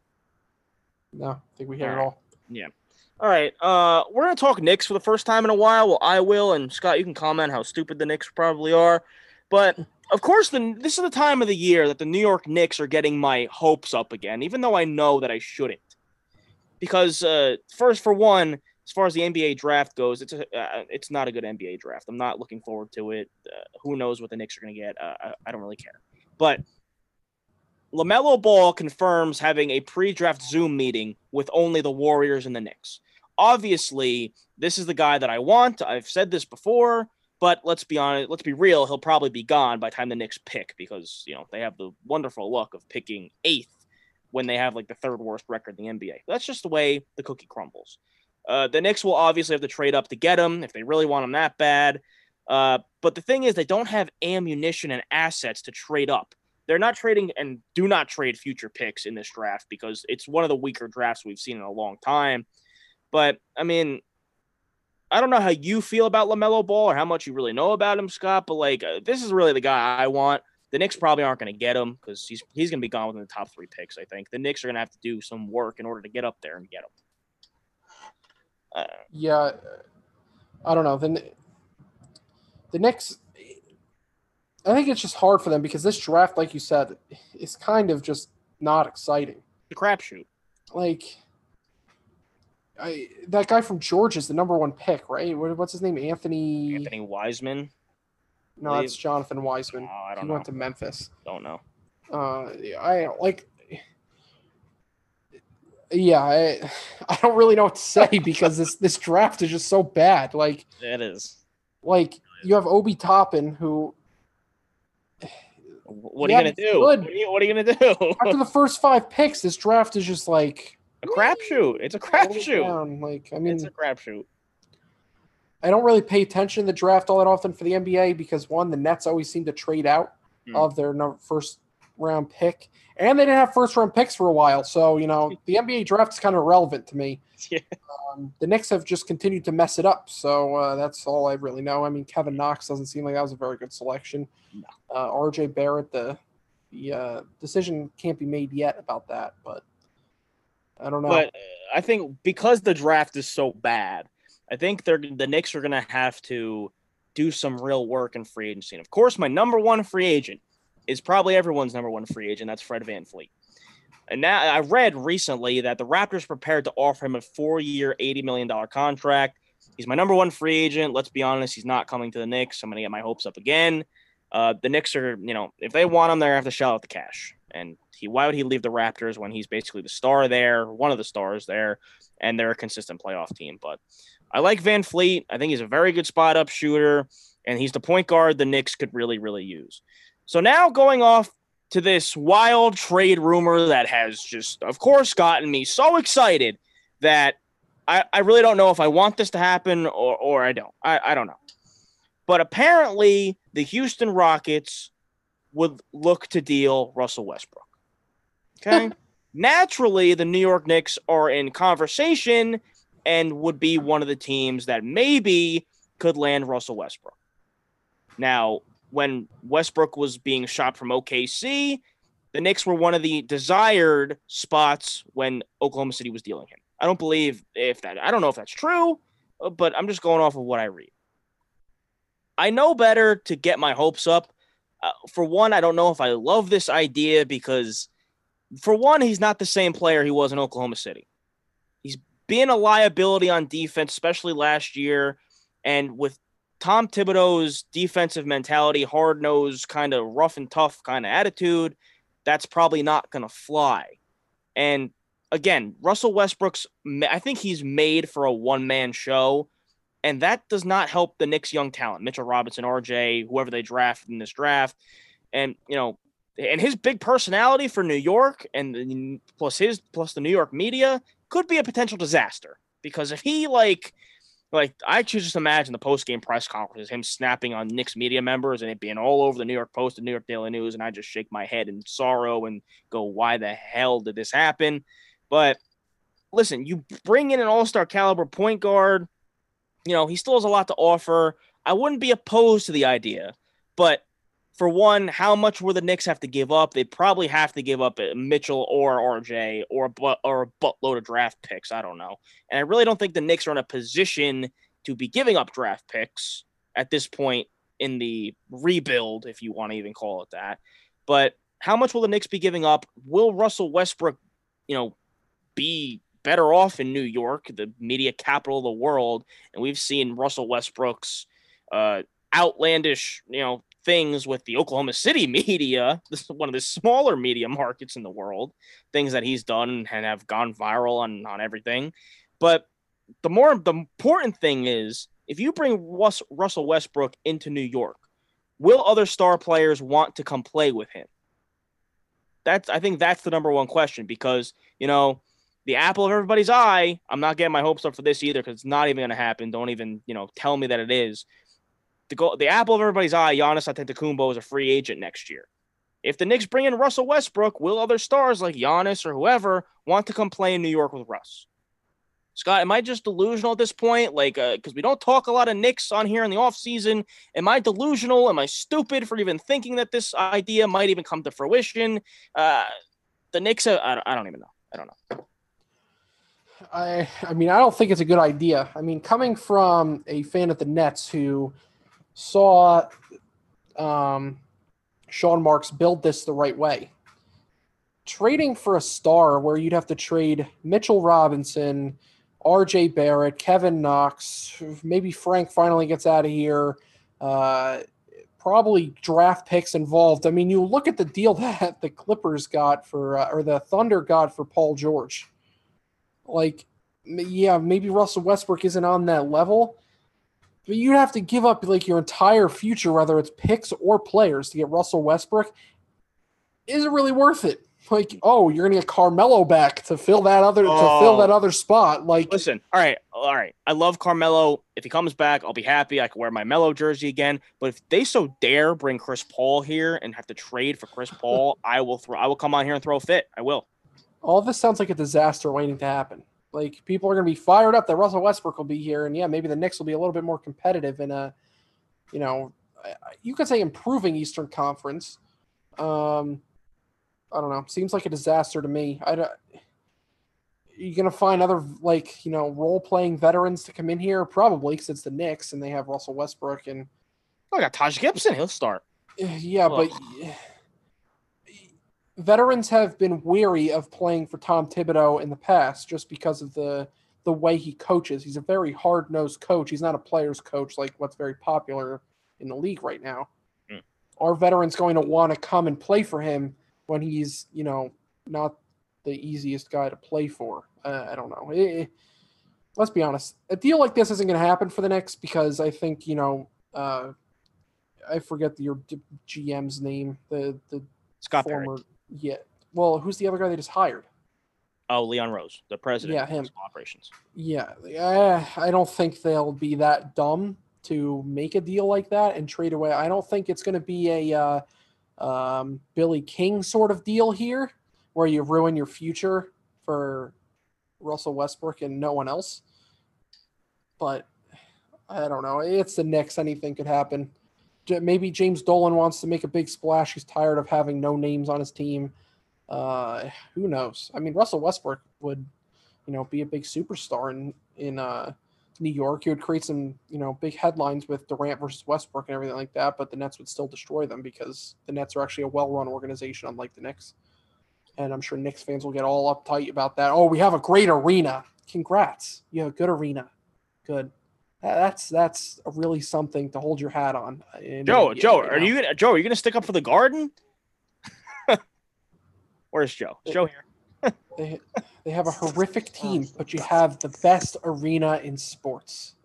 No, I think we hit it All right. All. Right. Uh, we're gonna talk Knicks for the first time in a while. Well, I will, and Scott, you can comment how stupid the Knicks probably are. But of course, the this is the time of the year that the New York Knicks are getting my hopes up again, even though I know that I shouldn't. Because uh, first, for one, as far as the NBA draft goes, it's a uh, it's not a good NBA draft. I'm not looking forward to it. Uh, who knows what the Knicks are gonna get? Uh, I, I don't really care. But LaMelo Ball confirms having a pre-draft Zoom meeting with only the Warriors and the Knicks. Obviously, this is the guy that I want. I've said this before, but let's be honest, let's be real, he'll probably be gone by the time the Knicks pick because, you know, they have the wonderful luck of picking 8th when they have like the third worst record in the NBA. That's just the way the cookie crumbles. Uh, the Knicks will obviously have to trade up to get him if they really want him that bad. Uh, but the thing is, they don't have ammunition and assets to trade up. They're not trading and do not trade future picks in this draft because it's one of the weaker drafts we've seen in a long time. But I mean, I don't know how you feel about LaMelo Ball or how much you really know about him, Scott, but like, uh, this is really the guy I want. The Knicks probably aren't going to get him because he's he's going to be gone within the top three picks. I think the Knicks are going to have to do some work in order to get up there and get him. Uh, Yeah, I don't know. The the Knicks, I think it's just hard for them because this draft, like you said, is kind of just not exciting. the crapshoot. Like, I that guy from Georgia is the number one pick, right? What, what's his name? Anthony. Anthony Wiseman. no, it's Jonathan Wiseman. Oh, I don't he know. went to Memphis. Don't know. Uh, I like. Yeah, I, [laughs] I don't really know what to say [laughs] because this this draft is just so bad. Like, It is. like you have Obi Toppin who What Yeah, are you gonna do? What are you, what are you gonna do? after the first five picks, this draft is just like a crapshoot. It's a crapshoot. Like, I mean, It's a crapshoot. I don't really pay attention to the draft all that often for the NBA because one, the Nets always seem to trade out Hmm. of their first round pick, and they didn't have first round picks for a while. So you know, [laughs] the NBA draft is kind of irrelevant to me. Yeah. Um, the Knicks have just continued to mess it up, so uh, that's all I really know. I mean, Kevin Knox doesn't seem like that was a very good selection. No. Uh, R.J. Barrett, the the uh, decision can't be made yet about that, but I don't know. But uh, I think because the draft is so bad, I think they're the Knicks are gonna have to do some real work in free agency. And of course, my number one free agent is probably everyone's number one free agent. That's Fred VanVleet. and now I read recently that the Raptors prepared to offer him a four-year, eighty million dollar contract. He's my number one free agent. Let's be honest, he's not coming to the Knicks. I'm gonna get my hopes up again. Uh, the Knicks are, you know, if they want him, they're have to shell out the cash. And he, why would he leave the Raptors when he's basically the star there, one of the stars there, and they're a consistent playoff team? But I like VanVleet. I think he's a very good spot up shooter, and he's the point guard the Knicks could really, really use. So now going off to this wild trade rumor that has just, of course, gotten me so excited that I, I really don't know if I want this to happen or, or I don't. I, I don't know. But apparently, the Houston Rockets would look to deal Russell Westbrook. Okay. [laughs] Naturally, the New York Knicks are in conversation and would be one of the teams that maybe could land Russell Westbrook. Now, when Westbrook was being shopped from OKC, the Knicks were one of the desired spots when Oklahoma City was dealing him. I don't believe if that, I don't know if that's true, but I'm just going off of what I read. I know better to get my hopes up. Uh, for one, I don't know if I love this idea because, for one, he's not the same player he was in Oklahoma City. He's been a liability on defense, especially last year. And with Tom Thibodeau's defensive mentality, hard nosed, kind of rough and tough kind of attitude, that's probably not going to fly. And again, Russell Westbrook's, I think he's made for a one man show. And that does not help the Knicks' young talent, Mitchell Robinson, RJ, whoever they draft in this draft. And, you know, and his big personality for New York and plus his plus the New York media could be a potential disaster because if he like like I could just imagine the post game press conferences, him snapping on Knicks media members and it being all over the New York Post and New York Daily News, and I just shake my head in sorrow and go, "Why the hell did this happen?" But listen, you bring in an all star caliber point guard, you know, he still has a lot to offer. I wouldn't be opposed to the idea, but for one, how much will the Knicks have to give up? They'd probably have to give up Mitchell or RJ or a, or a buttload of draft picks. I don't know. And I really don't think the Knicks are in a position to be giving up draft picks at this point in the rebuild, if you want to even call it that. But how much will the Knicks be giving up? Will Russell Westbrook, you know, be better off in New York, the media capital of the world. And we've seen Russell Westbrook's uh, outlandish, you know, things with the Oklahoma City [laughs] media. This is one of the smaller media markets in the world. Things that he's done and have gone viral on on everything. But the more the important thing is if you bring Russ, Russell Westbrook into New York, will other star players want to come play with him? That's I think that's the number one question because you know the apple of everybody's eye. I'm not getting my hopes up for this either because it's not even going to happen. Don't even you know tell me that it is. The the apple of everybody's eye. Giannis Antetokounmpo is a free agent next year. If the Knicks bring in Russell Westbrook, will other stars like Giannis or whoever want to come play in New York with Russ? Scott, am I just delusional at this point? Like, because uh, we don't talk a lot of Knicks on here in the offseason. Am I delusional? Am I stupid for even thinking that this idea might even come to fruition? Uh, the Knicks, uh, I, I don't even know. I don't know. I I mean I don't think it's a good idea. I mean coming from a fan of the Nets who saw um, Sean Marks build this the right way. Trading for a star where you'd have to trade Mitchell Robinson, RJ Barrett, Kevin Knox, maybe Frank finally gets out of here. Uh, probably draft picks involved. I mean, you look at the deal [laughs] that the Clippers got for, uh, or the Thunder got for Paul George like yeah, maybe Russell Westbrook isn't on that level, but you'd have to give up like your entire future, whether it's picks or players, to get Russell Westbrook. Is it really worth it? Like, oh, you're gonna get Carmelo back to fill that other oh. to fill oh. that other spot. Like, listen, all right, all right. I love Carmelo. If he comes back, I'll be happy. I can wear my Melo jersey again. But if they so dare bring Chris Paul here and have to trade for Chris [laughs] Paul, I will throw. I will come on here and throw a fit. I will all this sounds like a disaster waiting to happen. Like people are going to be fired up that Russell Westbrook will be here, and yeah, maybe the Knicks will be a little bit more competitive in a, you know, you could say improving Eastern Conference. Um, I don't know. Seems like a disaster to me. I don't. You're gonna find other like you know role playing veterans to come in here probably because it's the Knicks and they have Russell Westbrook and. Oh, I got Taj Gibson. He'll start. Yeah, Ugh. but [sighs] veterans have been weary of playing for Tom Thibodeau in the past just because of the the way he coaches. He's a very hard nosed coach. He's not a player's coach like what's very popular in the league right now. Mm. Are veterans going to want to come and play for him when he's you know not the easiest guy to play for? Uh, I don't know. Eh, eh, let's be honest. A deal like this isn't going to happen for the Knicks because I think you know. Uh, I forget the, your GM's name. The the Scott Perry. Yeah. Well, who's the other guy they just hired? Oh, Leon Rose, the president Yeah, him. operations. Yeah, uh, I don't think they'll be that dumb to make a deal like that and trade away. I don't think it's going to be a uh, um, Billy King sort of deal here, where you ruin your future for Russell Westbrook and no one else. But I don't know. It's the Knicks. Anything could happen. Maybe James Dolan wants to make a big splash. He's tired of having no names on his team. Uh, who knows? I mean, Russell Westbrook would, you know, be a big superstar in in uh, New York. He would create some, you know, big headlines with Durant versus Westbrook and everything like that. But the Nets would still destroy them because the Nets are actually a well-run organization, unlike the Knicks. And I'm sure Knicks fans will get all uptight about that. Oh, we have a great arena. Congrats, you have a good arena. Good. That- That's that's really something to hold your hat on. in the Joe, NBA Joe, right are you gonna Joe? Are you gonna stick up for the Garden? [laughs] Where's Joe? Is Joe here? They, they have a horrific [laughs] team, but you have the best arena in sports.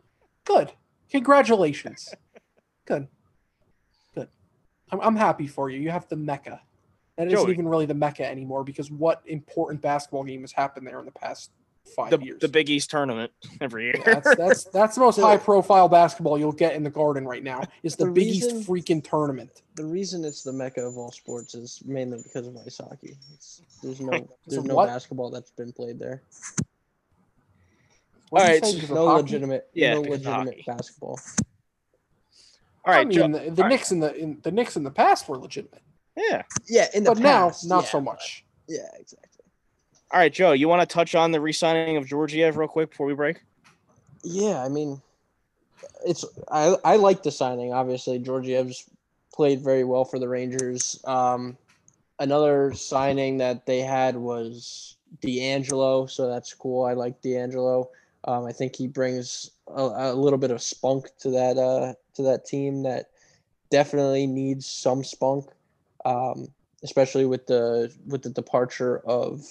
Good. Congratulations. Good. Good. I'm, I'm happy for you. You have the Mecca. That isn't even really the Mecca anymore because what important basketball game has happened there in the past five The, years? the Big East tournament every year. that's, that's [laughs] that's the most high profile basketball you'll get in the garden right now. Is the, The Big reason- East freaking tournament. The reason it's the mecca of all sports is mainly because of ice hockey. It's, there's no there's no what? basketball that's been played there. What All did you right, say, so No hockey? legitimate, Yeah, no legitimate basketball. All right, I mean, Joe. the, the all right. Knicks in the in, the Knicks in the past were legitimate, Yeah. Yeah, in the but now past, not yeah, so but- much. Yeah, exactly. All right, Joe. You want to touch on the re-signing of Georgiev real quick before we break? Yeah, I mean, it's I I like the signing. Obviously, Georgiev's played very well for the Rangers. Um, another signing that they had was DeAngelo, so that's cool. I like DeAngelo. Um, I think he brings a, a little bit of spunk to that uh, to that team that definitely needs some spunk, um, especially with the with the departure of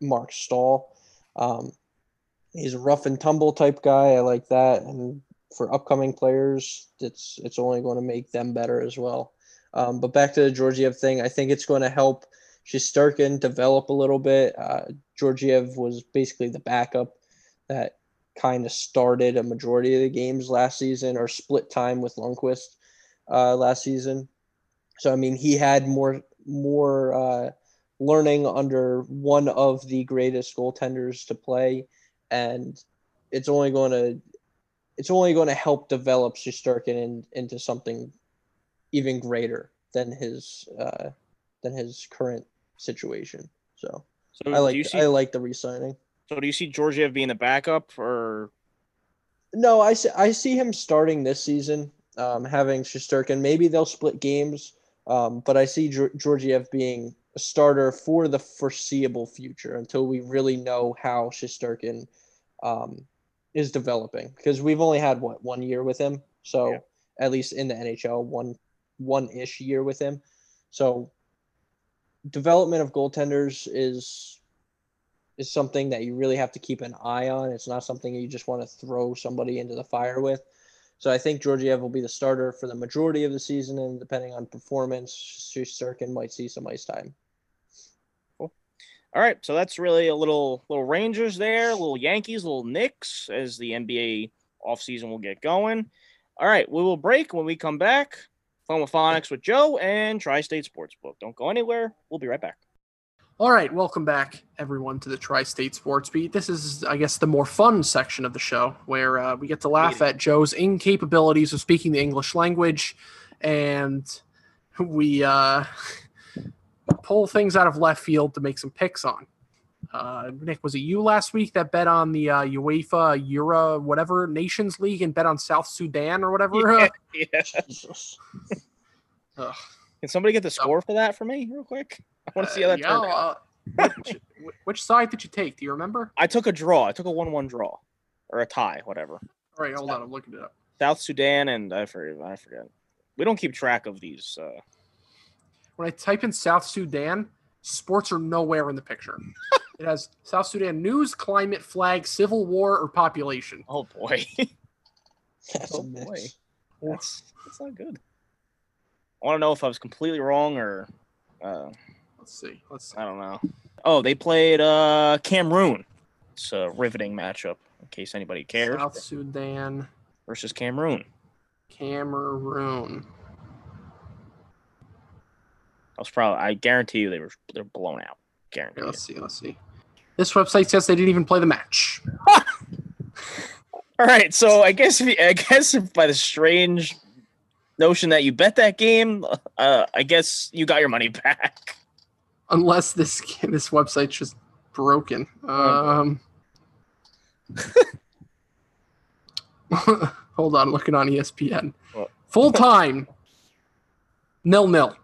Marc Staal. Um, he's a rough and tumble type guy. I like that, and for upcoming players, it's it's only going to make them better as well. Um, but back to the Georgiev thing, I think it's going to help Shesterkin develop a little bit. Uh, Georgiev was basically the backup that kind of started a majority of the games last season or split time with Lundqvist uh, last season. So I mean, he had more more uh, learning under one of the greatest goaltenders to play, and it's only going to it's only going to help develop Shesterkin in, into something even greater than his uh, than his current situation. So So I like see? I like the re-signing. so do you see Georgiev being a backup, or No, I see, I see him starting this season, um, having Shesterkin. Maybe they'll split games, um, but I see Georgiev being a starter for the foreseeable future until we really know how Shesterkin um, is developing. Because we've only had what one year with him, so Yeah. at least in the NHL, one one ish year with him. So development of goaltenders is is something that you really have to keep an eye on. It's not something you just want to throw somebody into the fire with. So I think Georgiev will be the starter for the majority of the season, and depending on performance, Shesterkin might see some ice time. All right? So that's really a little little Rangers there, a little Yankees, a little Knicks as the NBA offseason will get going. All right, we will break when we come back. Phonophonics with Joe and Tri-State Sportsbook. Don't go anywhere. We'll be right back. All right, welcome back, everyone, to the Tri-State Sports Beat. This is, I guess, the more fun section of the show where uh, we get to laugh at Joe's incapabilities of speaking the English language, and we uh, pull things out of left field to make some picks on. Uh, Nick, was it you last week that bet on the uh, UEFA Euro whatever Nations League and bet on South Sudan or whatever? Yeah. [laughs] Jesus. Ugh. Can somebody get the score for that for me, real quick? I want to see how that yeah, turned out. uh, which, which side did you take? Do you remember? I took a draw. I took a one-one draw, or a tie, whatever. All right, hold on. I'm looking it up. South Sudan and I forget. I forget. We don't keep track of these. Uh, When I type in South Sudan, sports are nowhere in the picture. [laughs] it has South Sudan news, climate, flag, civil war, or population. oh boy, [laughs] That's Oh, a mix. boy. that's that's not good. I want to know if I was completely wrong or uh, Let's see. Let's see. I don't know. Oh, they played uh, Cameroon. It's a riveting matchup. In case anybody cares, South Sudan, versus Cameroon. Cameroon. I was probably. I guarantee you they were they're blown out. Guarantee. Let's see. Let's see. This website says they didn't even play the match. [laughs] All right, so I guess if you, I guess by the strange notion that you bet that game, uh, I guess you got your money back. Unless this [laughs] this website's just broken. Um, [laughs] hold on, looking on ESPN. Full time, nil nil.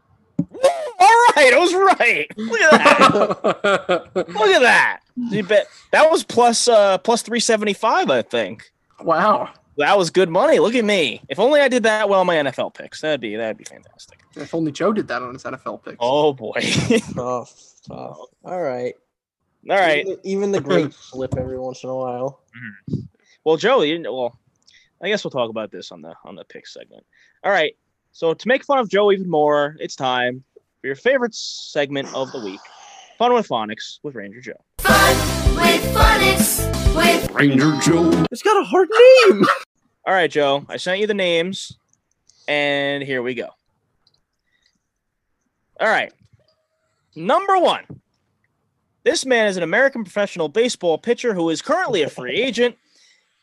All right, I was right. Look at that. [laughs] Look at that. You bet that was plus uh plus three seventy five. I think wow. that was good money. Look at me. If only I did that well on my NFL picks, that'd be that'd be fantastic. If only Joe did that on his NFL picks. Oh boy. [laughs] Tough, tough. All right. All right. Even, even the great [laughs] slip every once in a while. Well, Joe, you didn't. Well, I guess we'll talk about this on the on the pick segment. All right. So to make fun of Joe even more, it's time for your favorite segment of the week, Fun with Phonics with Ranger Joe. Fun with phonics with Ranger Joe. It's got a hard name. [laughs] All right, Joe. I sent you the names, and here we go. All right. Number one. This man is an American professional baseball pitcher who is currently a free agent.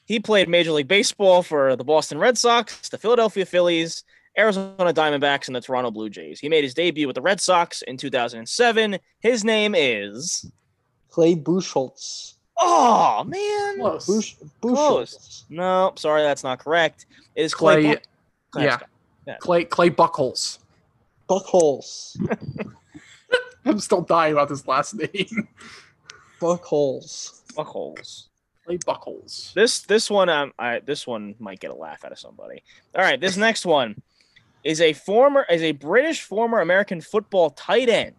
He played Major League Baseball for the Boston Red Sox, the Philadelphia Phillies, Arizona Diamondbacks, and the Toronto Blue Jays. He made his debut with the Red Sox in 2007. His name is. Clay Buchholz. Oh, man. Close. Bush, Close. Buchholz. No, sorry, that's not correct. It is Clay. Clay, Buck- Go ahead, yeah. Clay Clay Buckholes. Buckholes. [laughs] I'm still dying about this last name. [laughs] Buckholes. Buckholes. Clay Buckholes. This this one um I this one might get a laugh out of somebody. All right, this next one is a former is a British former American football tight end.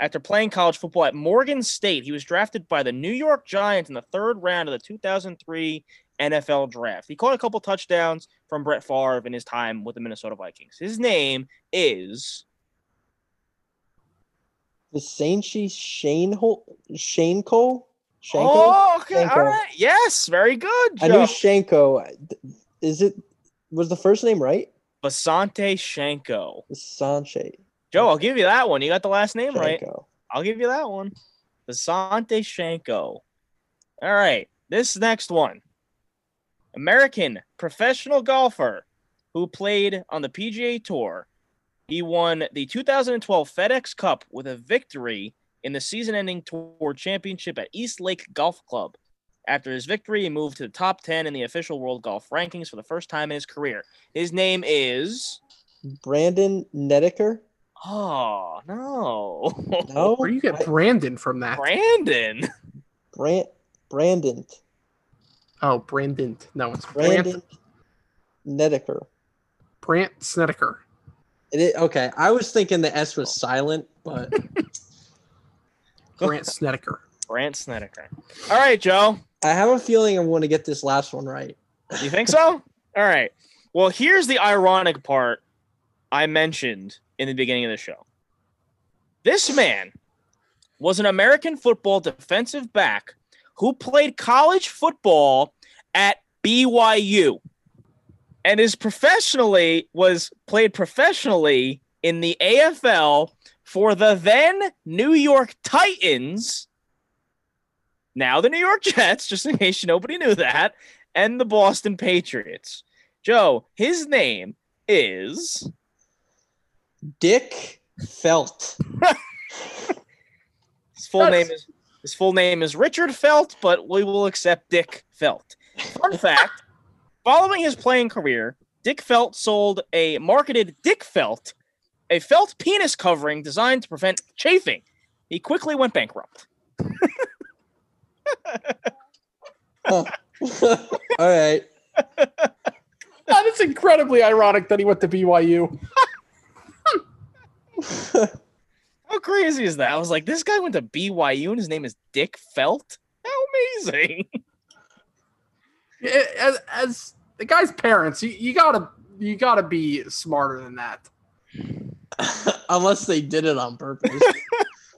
After playing college football at Morgan State, he was drafted by the New York Giants in the third round of the 2003 NFL draft. He caught a couple touchdowns from Brett Favre in his time with the Minnesota Vikings. His name is The Sainchi Shane Hol- Shane Cole? Shanko? Oh, okay, all Shanko. right. Yes, very good. I knew Joe. Shanko. Is it was the first name right? Basante Shanko. Sanche. Joe, I'll give you that one. You got the last name right. I'll give you that one. Visanthe Shiancoe. All right. This next one. American professional golfer who played on the PGA Tour. He won the 2012 FedEx Cup with a victory in the season ending tour championship at East Lake Golf Club. After his victory, he moved to the top 10 in the official world golf rankings for the first time in his career. His name is. Brandon Nedeker? Oh, no. No. [laughs] Where do you get I- Brandon from that? Brandon. Brand Brandon. Oh, Brandon. No, it's Brand Brandon Nedeker. Brant Snedeker. It is, okay, I was thinking the S was [laughs] silent, but Brant Snedeker. Brant Snedeker. All right, Joe. I have a feeling I'm going to get this last one right. You think so? [laughs] All right. Well, here's the ironic part I mentioned in the beginning of the show. This man was an American football defensive back who played college football at BYU and is professionally was played professionally in the AFL for the then New York Titans now the New York [laughs] Jets, just in case nobody knew that, and the Boston Patriots. Joe, his name is Dick Felt. [laughs] his full name is his full name is Richard Felt, but we will accept Dick Felt. Fun fact: [laughs] Following his playing career, Dick Felt sold a marketed Dick Felt, a felt penis covering designed to prevent chafing. He quickly went bankrupt. [laughs] All right. That is incredibly ironic that he went to BYU. [laughs] How crazy is that? I was like, this guy went to BYU and his name is Dick Felt. How amazing! As, as the guy's parents, you, you gotta you gotta be smarter than that. [laughs] Unless they did it on purpose,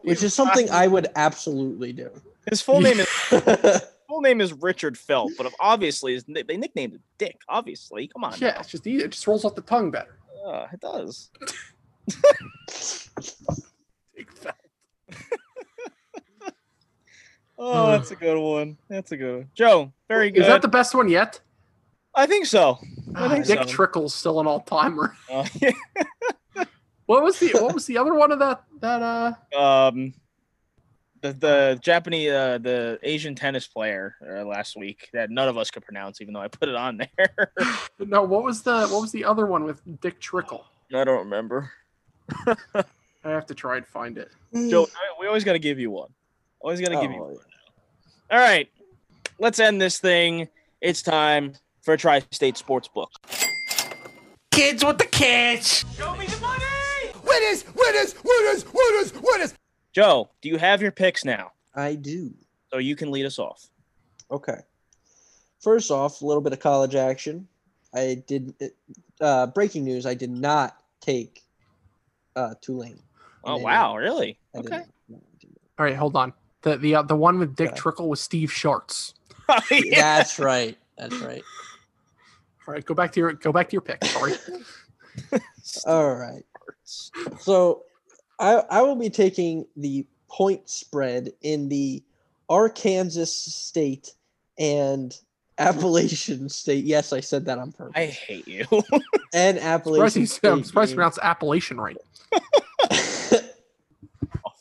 which is something I would absolutely do. His full name is [laughs] full name is Richard Felt, but obviously his, they nicknamed him Dick. Obviously, come on. Yeah, now. it's just easy. It just rolls off the tongue better. Uh, it does. Dick Felt. [laughs] Oh, that's a good one. That's a good one. Joe, very good. Is that the best one yet? I think so. I Ah, think Dick so. Trickle's still an all timer. Uh, [laughs] yeah. What was the what was the other one of that that uh um, the the Japanese, uh, the Asian tennis player uh, last week that none of us could pronounce, even though I put it on there. [laughs] no what was the what was the other one with Dick Trickle? I don't remember. [laughs] I have to try and find it. Joe, we always got to give you one. Always got to give you. Oh, One. All right, let's end this thing. It's time for a Tri-State Sports Book. Kids with the cash. Show me the money. Winners, winners, winners, winners, winners. Joe, do you have your picks now? I do. So you can lead us off. Okay. First off, a little bit of college action. I did. Uh, breaking news: I did not take uh, Tulane. Oh wow, really? I Okay. didn't- no, I didn't. All right, hold on. The the uh, the one with Dick Okay. Trickle was Steve Sharts. [laughs] yeah. That's right. That's right. All right, go back to your go back to your pick. Sorry. [laughs] All right. So I I will be taking the point spread in the Arkansas State and Appalachian [laughs] State. Yes, I said that on purpose. I hate you. [laughs] and Appalachian you, State. I'm surprised you game. pronounced Appalachian right. [laughs]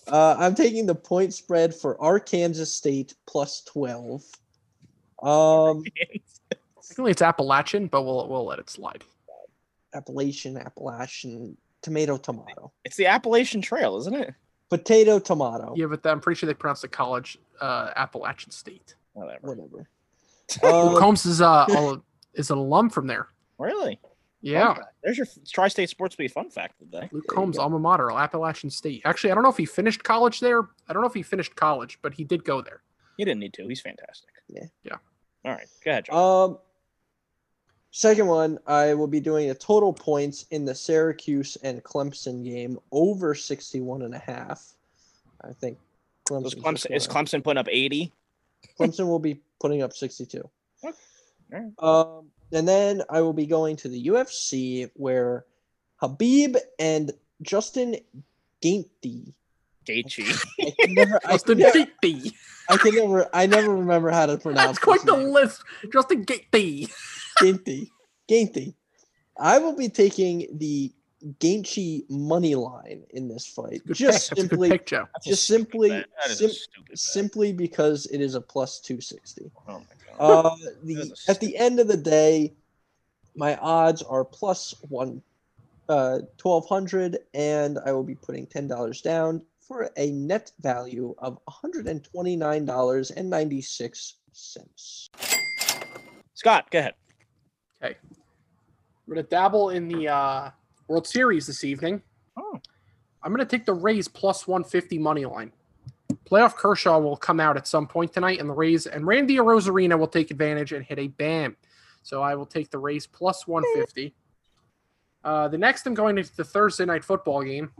uh, I'm taking the point spread for Arkansas State plus 12. Um, Technically, it's Appalachian, but we'll we'll let it slide. Appalachian, Appalachian, tomato, tomato, it's the Appalachian Trail, isn't it? potato, tomato, Yeah, but I'm pretty sure they pronounce the college uh, Appalachian State. Whatever. whatever. [laughs] Luke Um, Combs is uh al- is an alum from there. Really? Yeah, There's your Tri-State Sports Beat fun fact of the day. Luke There Combs, alma mater, Appalachian State. Actually, I don't know if he finished college there. I don't know if he finished college, but he did go there. He didn't need to. He's fantastic. Yeah. Yeah. All right. Go ahead, Joe. Um, second one, I will be doing a total points in the Syracuse and Clemson game over 61 and a half. I think Clemson, Was Clemson, is. Clemson putting up 80? Clemson will be putting up 62. Okay. Alright. Um, and then I will be going to the UFC where Khabib and Justin Gaethje. Gaethje. I [laughs] can never, I Justin can never, Gaethje. I can never, I never remember how to pronounce. That's quite his the name. list. Justin Gaethje. Gaethje. Gaethje. I will be taking the Gaethje money line in this fight, Good just pick. That's a good simply, pick, Joe. Just simply, bet. That is sim- a stupid bet. simply because it is a plus two sixty. Oh my God. Uh, the at the end of the day, my odds are plus one, uh, twelve hundred, and I will be putting ten dollars down for a net value of one hundred and twenty nine dollars and ninety six cents. Scott, go ahead. Okay. We're gonna dabble in the uh, World Series this evening. Oh. I'm gonna take the Rays plus 150 money line. Playoff Kershaw will come out at some point tonight, and the Rays and Randy Arozarena will take advantage and hit a bam. So I will take the Rays plus 150. Uh, the next, I'm going to the Thursday night football game.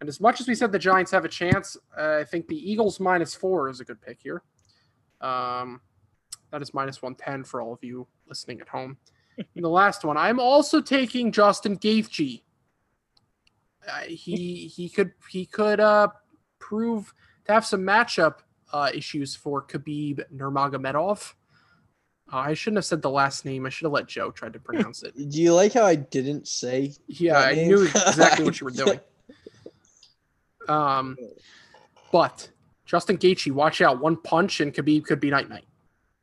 And as much as we said the Giants have a chance, uh, I think the Eagles minus four is a good pick here. Um, that is minus 110 for all of you listening at home. And the last one, I'm also taking Justin Gaethje. Uh, he he could he could uh, prove to have some matchup uh, issues for Khabib Nurmagomedov. Uh, I shouldn't have said the last name. I should have let Joe try to pronounce it. Do you like how I didn't say? Yeah, I name? knew exactly what you were [laughs] doing. Um, but Justin Gaethje, watch out! One punch and Khabib could be night night.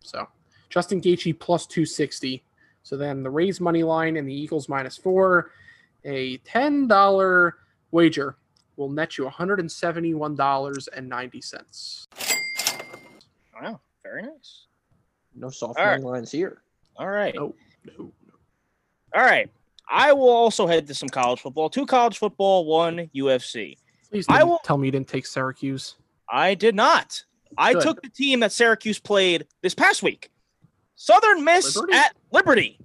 So Justin Gaethje plus two sixty. So then the Rays money line and the Eagles minus four, A ten dollar wager will net you one hundred and seventy one dollars and ninety cents. Wow, very nice. No soft All right. money lines here. All right. No, no. All right. I will also head to some college football. Two college football, one UFC. Please I don't will- tell me you didn't take Syracuse. I did not. I Good. took the team that Syracuse played this past week. Southern Miss Liberty? at Liberty.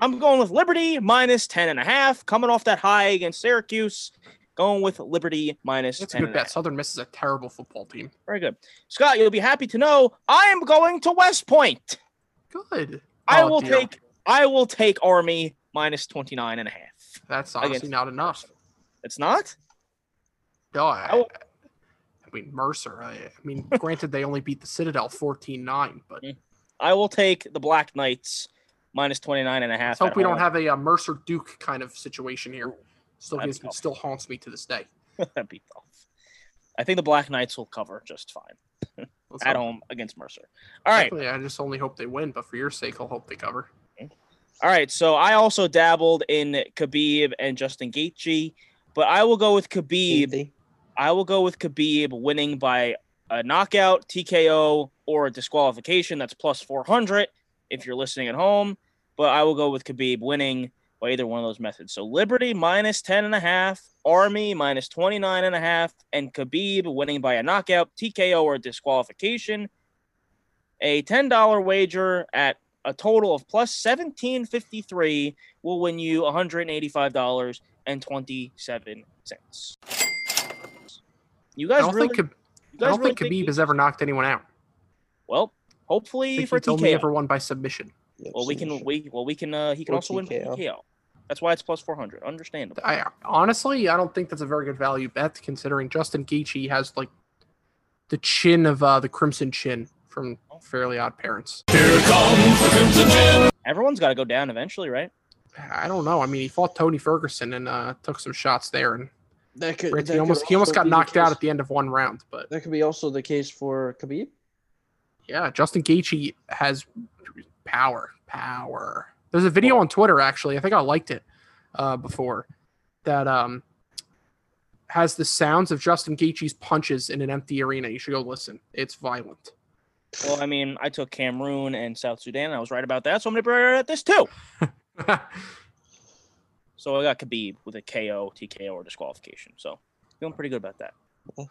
I'm going with Liberty minus 10 and a half, coming off that high against Syracuse. Going with Liberty minus That's a 10 good and a bet. half. Southern Miss is a terrible football team. Very good. Scott, you'll be happy to know I am going to West Point. Good. I Oh, will dear. take I will take Army minus 29 and a half. That's honestly against not enough. It's not? No, I, I will- I mean Mercer. I, I mean, [laughs] granted they only beat the Citadel 14-9, but I will take the Black Knights minus 29 and a half. let's hope at we don't have a, uh Mercer Duke kind of situation here. Still gives be me, tough. still haunts me to this day. [laughs] That'd be tough. I think the Black Knights will cover just fine [laughs] Let's at hope. home against Mercer. All right. Definitely, I just only hope they win, but for your sake, I'll hope they cover. All right. So I also dabbled in Khabib and Justin Gaethje, but I will go with Khabib. I will go with Khabib winning by a knockout, TKO, or a disqualification. That's plus 400 if you're listening at home. But I will go with Khabib winning by either one of those methods. So Liberty minus 10 and a half, Army minus 29 and a half, and Khabib winning by a knockout, TKO, or disqualification. A $10 wager at a total of plus 1753 will win you $185.27. You I guys don't really, think Khabib, you I don't really think Khabib has ever knocked anyone out. well, I hopefully think for he's only TKO. ever won by submission. Yep, well, we can we well we can uh he can Or also win for TKO. TKO. That's why it's plus 400. Understandable. I honestly, I don't think that's a very good value bet, considering Justin Gaethje has like the chin of uh, the Crimson Chin from Fairly Odd Parents. Here comes the Crimson Chin. Everyone's got to go down eventually, right? I don't know. I mean, he fought Tony Ferguson and uh, took some shots there, and That could, granted, that he could almost he almost got knocked out at the end of one round. But That could be also the case for Khabib. yeah, Justin Gaethje has power, power. There's a video on Twitter actually. I think I liked it uh, before that um has the sounds of Justin Gaethje's punches in an empty arena. You should go listen. It's violent. Well, I mean, I took Cameroon and South Sudan. And I was right about that, so I'm gonna be right at this too. [laughs] So I got Khabib with a KO, TKO, or disqualification. So feeling pretty good about that. Okay.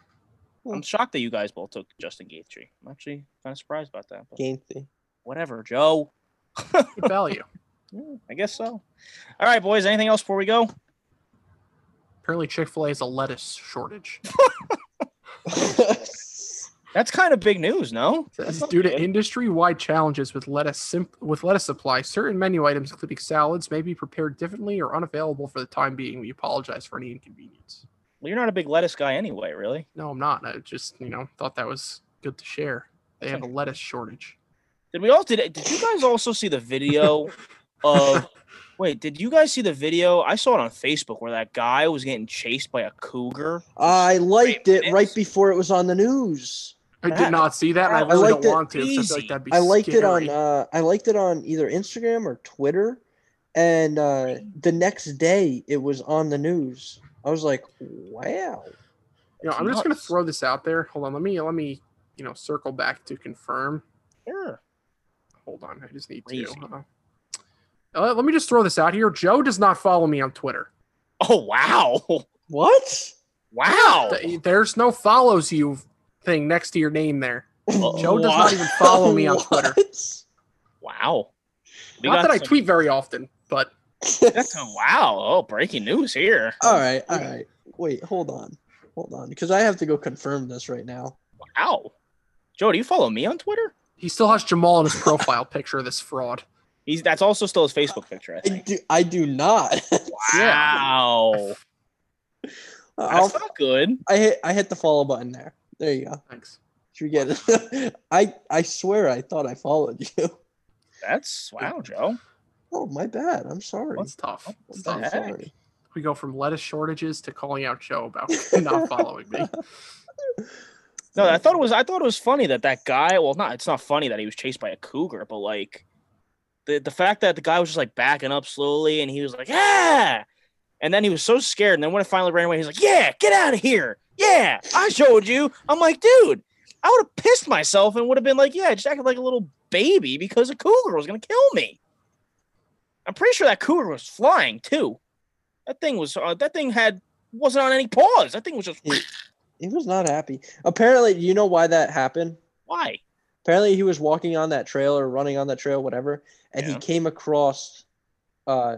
I'm hmm. shocked that you guys both took Justin Gaethje. I'm actually kind of surprised about that. But Gaethje. whatever, Joe. Good value. [laughs] Yeah, I guess so. All right, boys. Anything else before we go? Apparently, Chick Fil A has a lettuce shortage. [laughs] [laughs] That's kind of big news, no? Says due to industry-wide challenges with lettuce simp- with lettuce supply, certain menu items, including salads, may be prepared differently or unavailable for the time being. We apologize for any inconvenience. Well, you're not a big lettuce guy anyway, really. No, I'm not. I just you know thought that was good to share. They have a lettuce shortage. Did we all did? Did you guys also see the video [laughs] of? Wait, did you guys see the video? I saw it on Facebook where that guy was getting chased by a cougar. I liked it right before it was on the news. I did not see that, and I that was really like don't the- want to. I feel like that'd be I liked it on uh I liked it on either Instagram or Twitter. And uh the next day it was on the news. I was like, wow. You know, I'm just gonna throw this out there. Hold on, let me let me you know circle back to confirm. Sure. Hold on, I just need Crazy. to. Uh, uh, let me just throw this out here. Joe does not follow me on Twitter. Oh wow! What? Wow! There's no follows you thing next to your name there. [laughs] Joe does Wow. not even follow me on Twitter. Wow. We Not got that I some- tweet very often, but That's a, wow! Oh, breaking news here. all right, all right. Wait, hold on. Hold on. Because I have to go confirm this right now. Wow. Joe, do you follow me on Twitter? he still has Jamal in his profile [laughs] picture. This fraud. He's that's also still his Facebook picture. I I think. do I do not. [laughs] Wow. I'll, That's not good. I hit I hit the follow button there. There you go. Thanks. Should we get it? [laughs] I I swear I thought I followed you. That's wow, Joe. Oh my bad. I'm sorry. That's tough. It's the I'm tough. heck? sorry. We go from lettuce shortages to calling out Joe about [laughs] not following me. [laughs] No, I thought it was. I thought it was funny that that guy. Well, not. It's not funny that he was chased by a cougar, but like the the fact that the guy was just like backing up slowly, and he was like, "Yeah," And then he was so scared. And then when it finally ran away, he's like, Yeah, get out of here. Yeah, I showed you. I'm like, dude, I would have pissed myself and would have been like, Yeah, just acted like a little baby because a cougar was gonna kill me. I'm pretty sure that cougar was flying too. That thing was uh, that thing had wasn't on any paws. That thing was just It, he was not happy. Apparently, you know why that happened? why? Apparently, he was walking on that trail or running on that trail, whatever, and Yeah. he came across uh,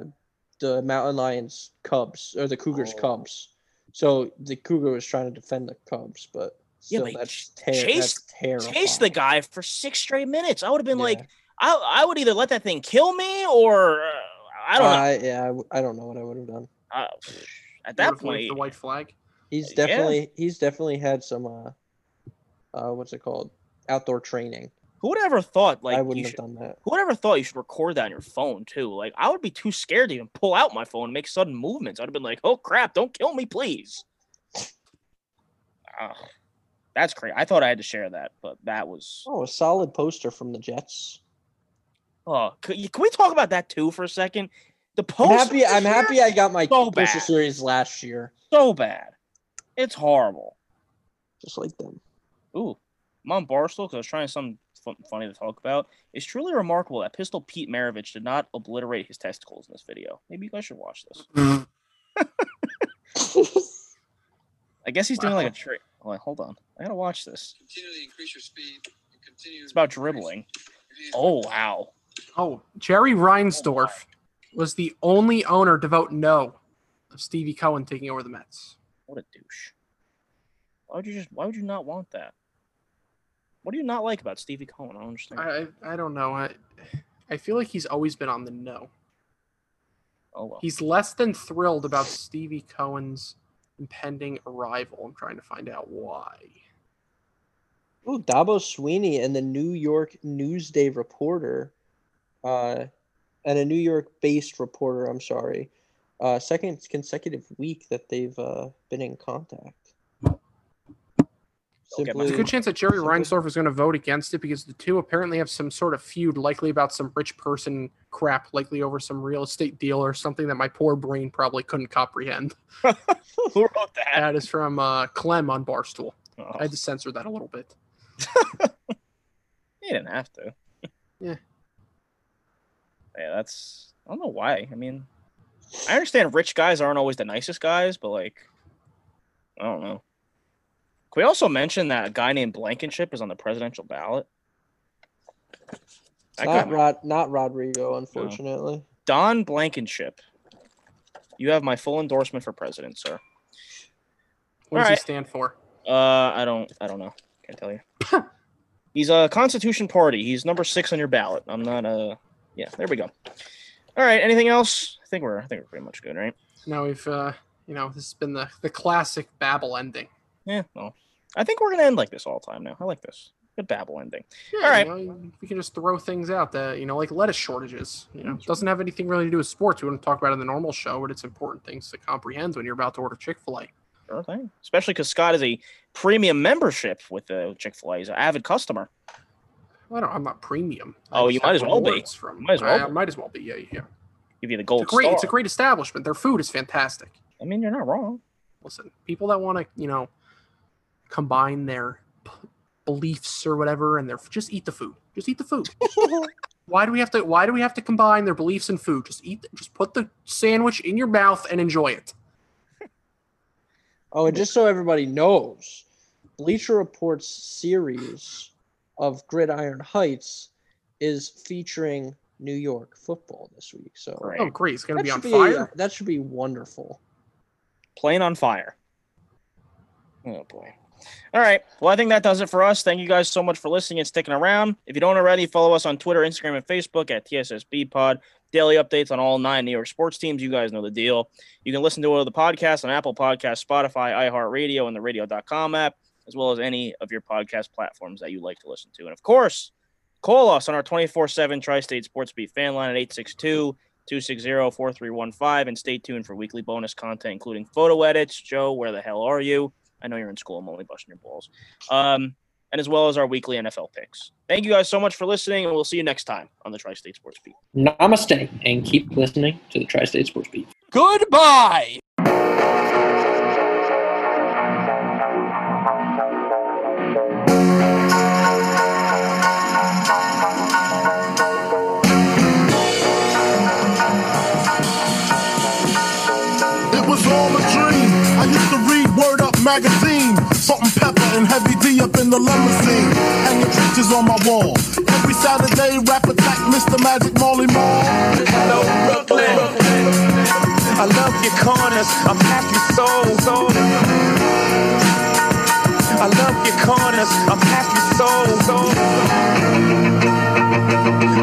the mountain lions' cubs or the cougars' Oh. cubs. So the cougar was trying to defend the cubs, but Yeah, still, but he that's, ter- chased- that's terrible. Chase the guy for six straight minutes. I would have been Yeah. like, I, I would either let that thing kill me or uh, I don't know. I, yeah, I, w- I don't know what I would have done. Uh, at that point, the white flag. He's Yeah. definitely he's definitely had some uh, uh, what's it called? Outdoor training. Who would ever thought like I wouldn't have should, done that. who would ever thought you should record that on your phone too? Like I would be too scared to even pull out my phone and make sudden movements. I'd have been like, oh crap, don't kill me, please. Ugh, that's crazy. I thought I had to share that, but that was Oh, a solid poster from the Jets. oh. Can, can we talk about that too for a second? The I'm post. happy. I'm happy. I got my So poster series last year, so bad. It's horrible. just like them. Ooh, I'm on Barstool because I was trying something fun- funny to talk about. It's truly remarkable that Pistol Pete Maravich did not obliterate his testicles in this video. Maybe you guys should watch this. I guess he's doing like a trick. Hold on, hold on. I gotta watch this. Continually increase your speed. Continue It's about dribbling. Oh wow. Oh, Jerry Reinsdorf was the only owner to vote no of Stevie Cohen taking over the Mets. What a douche. Why would you just why would you not want that? What do you not like about Stevie Cohen? I don't understand. I I I don't know. I I feel like he's always been on the no. oh well. He's less than thrilled about Stevie Cohen's impending arrival. I'm trying to find out why. Oh, Dabo Swinney and the New York Newsday reporter, uh, and a New York-based reporter. I'm sorry, uh, second consecutive week that they've uh, been in contact. Get my- There's a good chance that Jerry Reinsdorf is going to vote against it because the two apparently have some sort of feud, likely about some rich person crap, likely over some real estate deal or something that my poor brain probably couldn't comprehend. [laughs] Who wrote that? That is from uh, Clem on Barstool. Oh, I had to censor that a little bit. [laughs] he didn't have to. Yeah. Yeah, that's I don't know why. I mean, I understand rich guys aren't always the nicest guys, but like, I don't know. Can we also mention that a guy named Blankenship is on the presidential ballot? That not guy- Rod, not Rodrigo, unfortunately. Don Blankenship. You have my full endorsement for president, sir. What does Alright. he stand for? Uh, I don't, I don't know. Can't tell you. [laughs] He's a Constitution Party. He's number six on your ballot. I'm not uh yeah. There we go. All right. Anything else? I think we're, I think we're pretty much good, right? Now we've, uh, you know, this has been the, the classic Babel ending. Yeah. Well, I think we're gonna end like this all the time now. I like this. Good babble ending. Yeah, All right. you know, we can just throw things out that, you know, like lettuce shortages. You know, it doesn't have anything really to do with sports. We want to talk about it in the normal show, but it's important things to comprehend when you're about to order Chick fil A. Sure thing. Especially because Scott is a premium membership with uh, Chick Fil A. He's an avid customer. I don't, I'm not premium. I Oh, you might as well be. From, Might as well I, I might as well be. Yeah, yeah. Give you the gold It's great, star. it's a great establishment. Their food is fantastic. I mean, you're not wrong. Listen, people that want to, you know, combine their p- beliefs or whatever, and they're just eat the food. Just eat the food. [laughs] why do we have to? Why do we have to combine their beliefs and food? Just eat. Just put the sandwich in your mouth and enjoy it. Oh, and just so everybody knows, Bleacher Report's series of Gridiron Heights is featuring New York football this week. So Great. Oh, great! It's gonna that be on should fire. Uh, that should be wonderful. Playing on fire. Oh boy. All right. Well, I think that does it for us. Thank you guys so much for listening and sticking around. If you don't already, follow us on Twitter, Instagram, and Facebook at TSSB Pod. Daily updates on all nine New York sports teams. You guys know the deal. You can listen to the podcast on Apple Podcasts, Spotify, iHeartRadio, and the radio.com app, as well as any of your podcast platforms that you like to listen to. And of course, call us on our 24 7 Tri State Sports Beat fan line at 862 260 4315 and stay tuned for weekly bonus content, including photo edits. Joe, where the hell are you? I know you're in school. I'm only busting your balls. Um, and as well as our weekly NFL picks. Thank you guys so much for listening, and we'll see you next time on the Tri State Sports Beat. Namaste, and keep listening to the Tri State Sports Beat. Goodbye. It was all a dream. I used to read Word Up magazine. Salt-n-Pepa and heavy D up in the limousine. Hanging pictures on my wall. Every Saturday, rap attack, Mr. Magic Marley Marl. Hello, Brooklyn. I love your corners. I'm happy so, so. I love your corners. I'm happy so, so.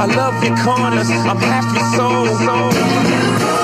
I love your corners. I'm happy so, so.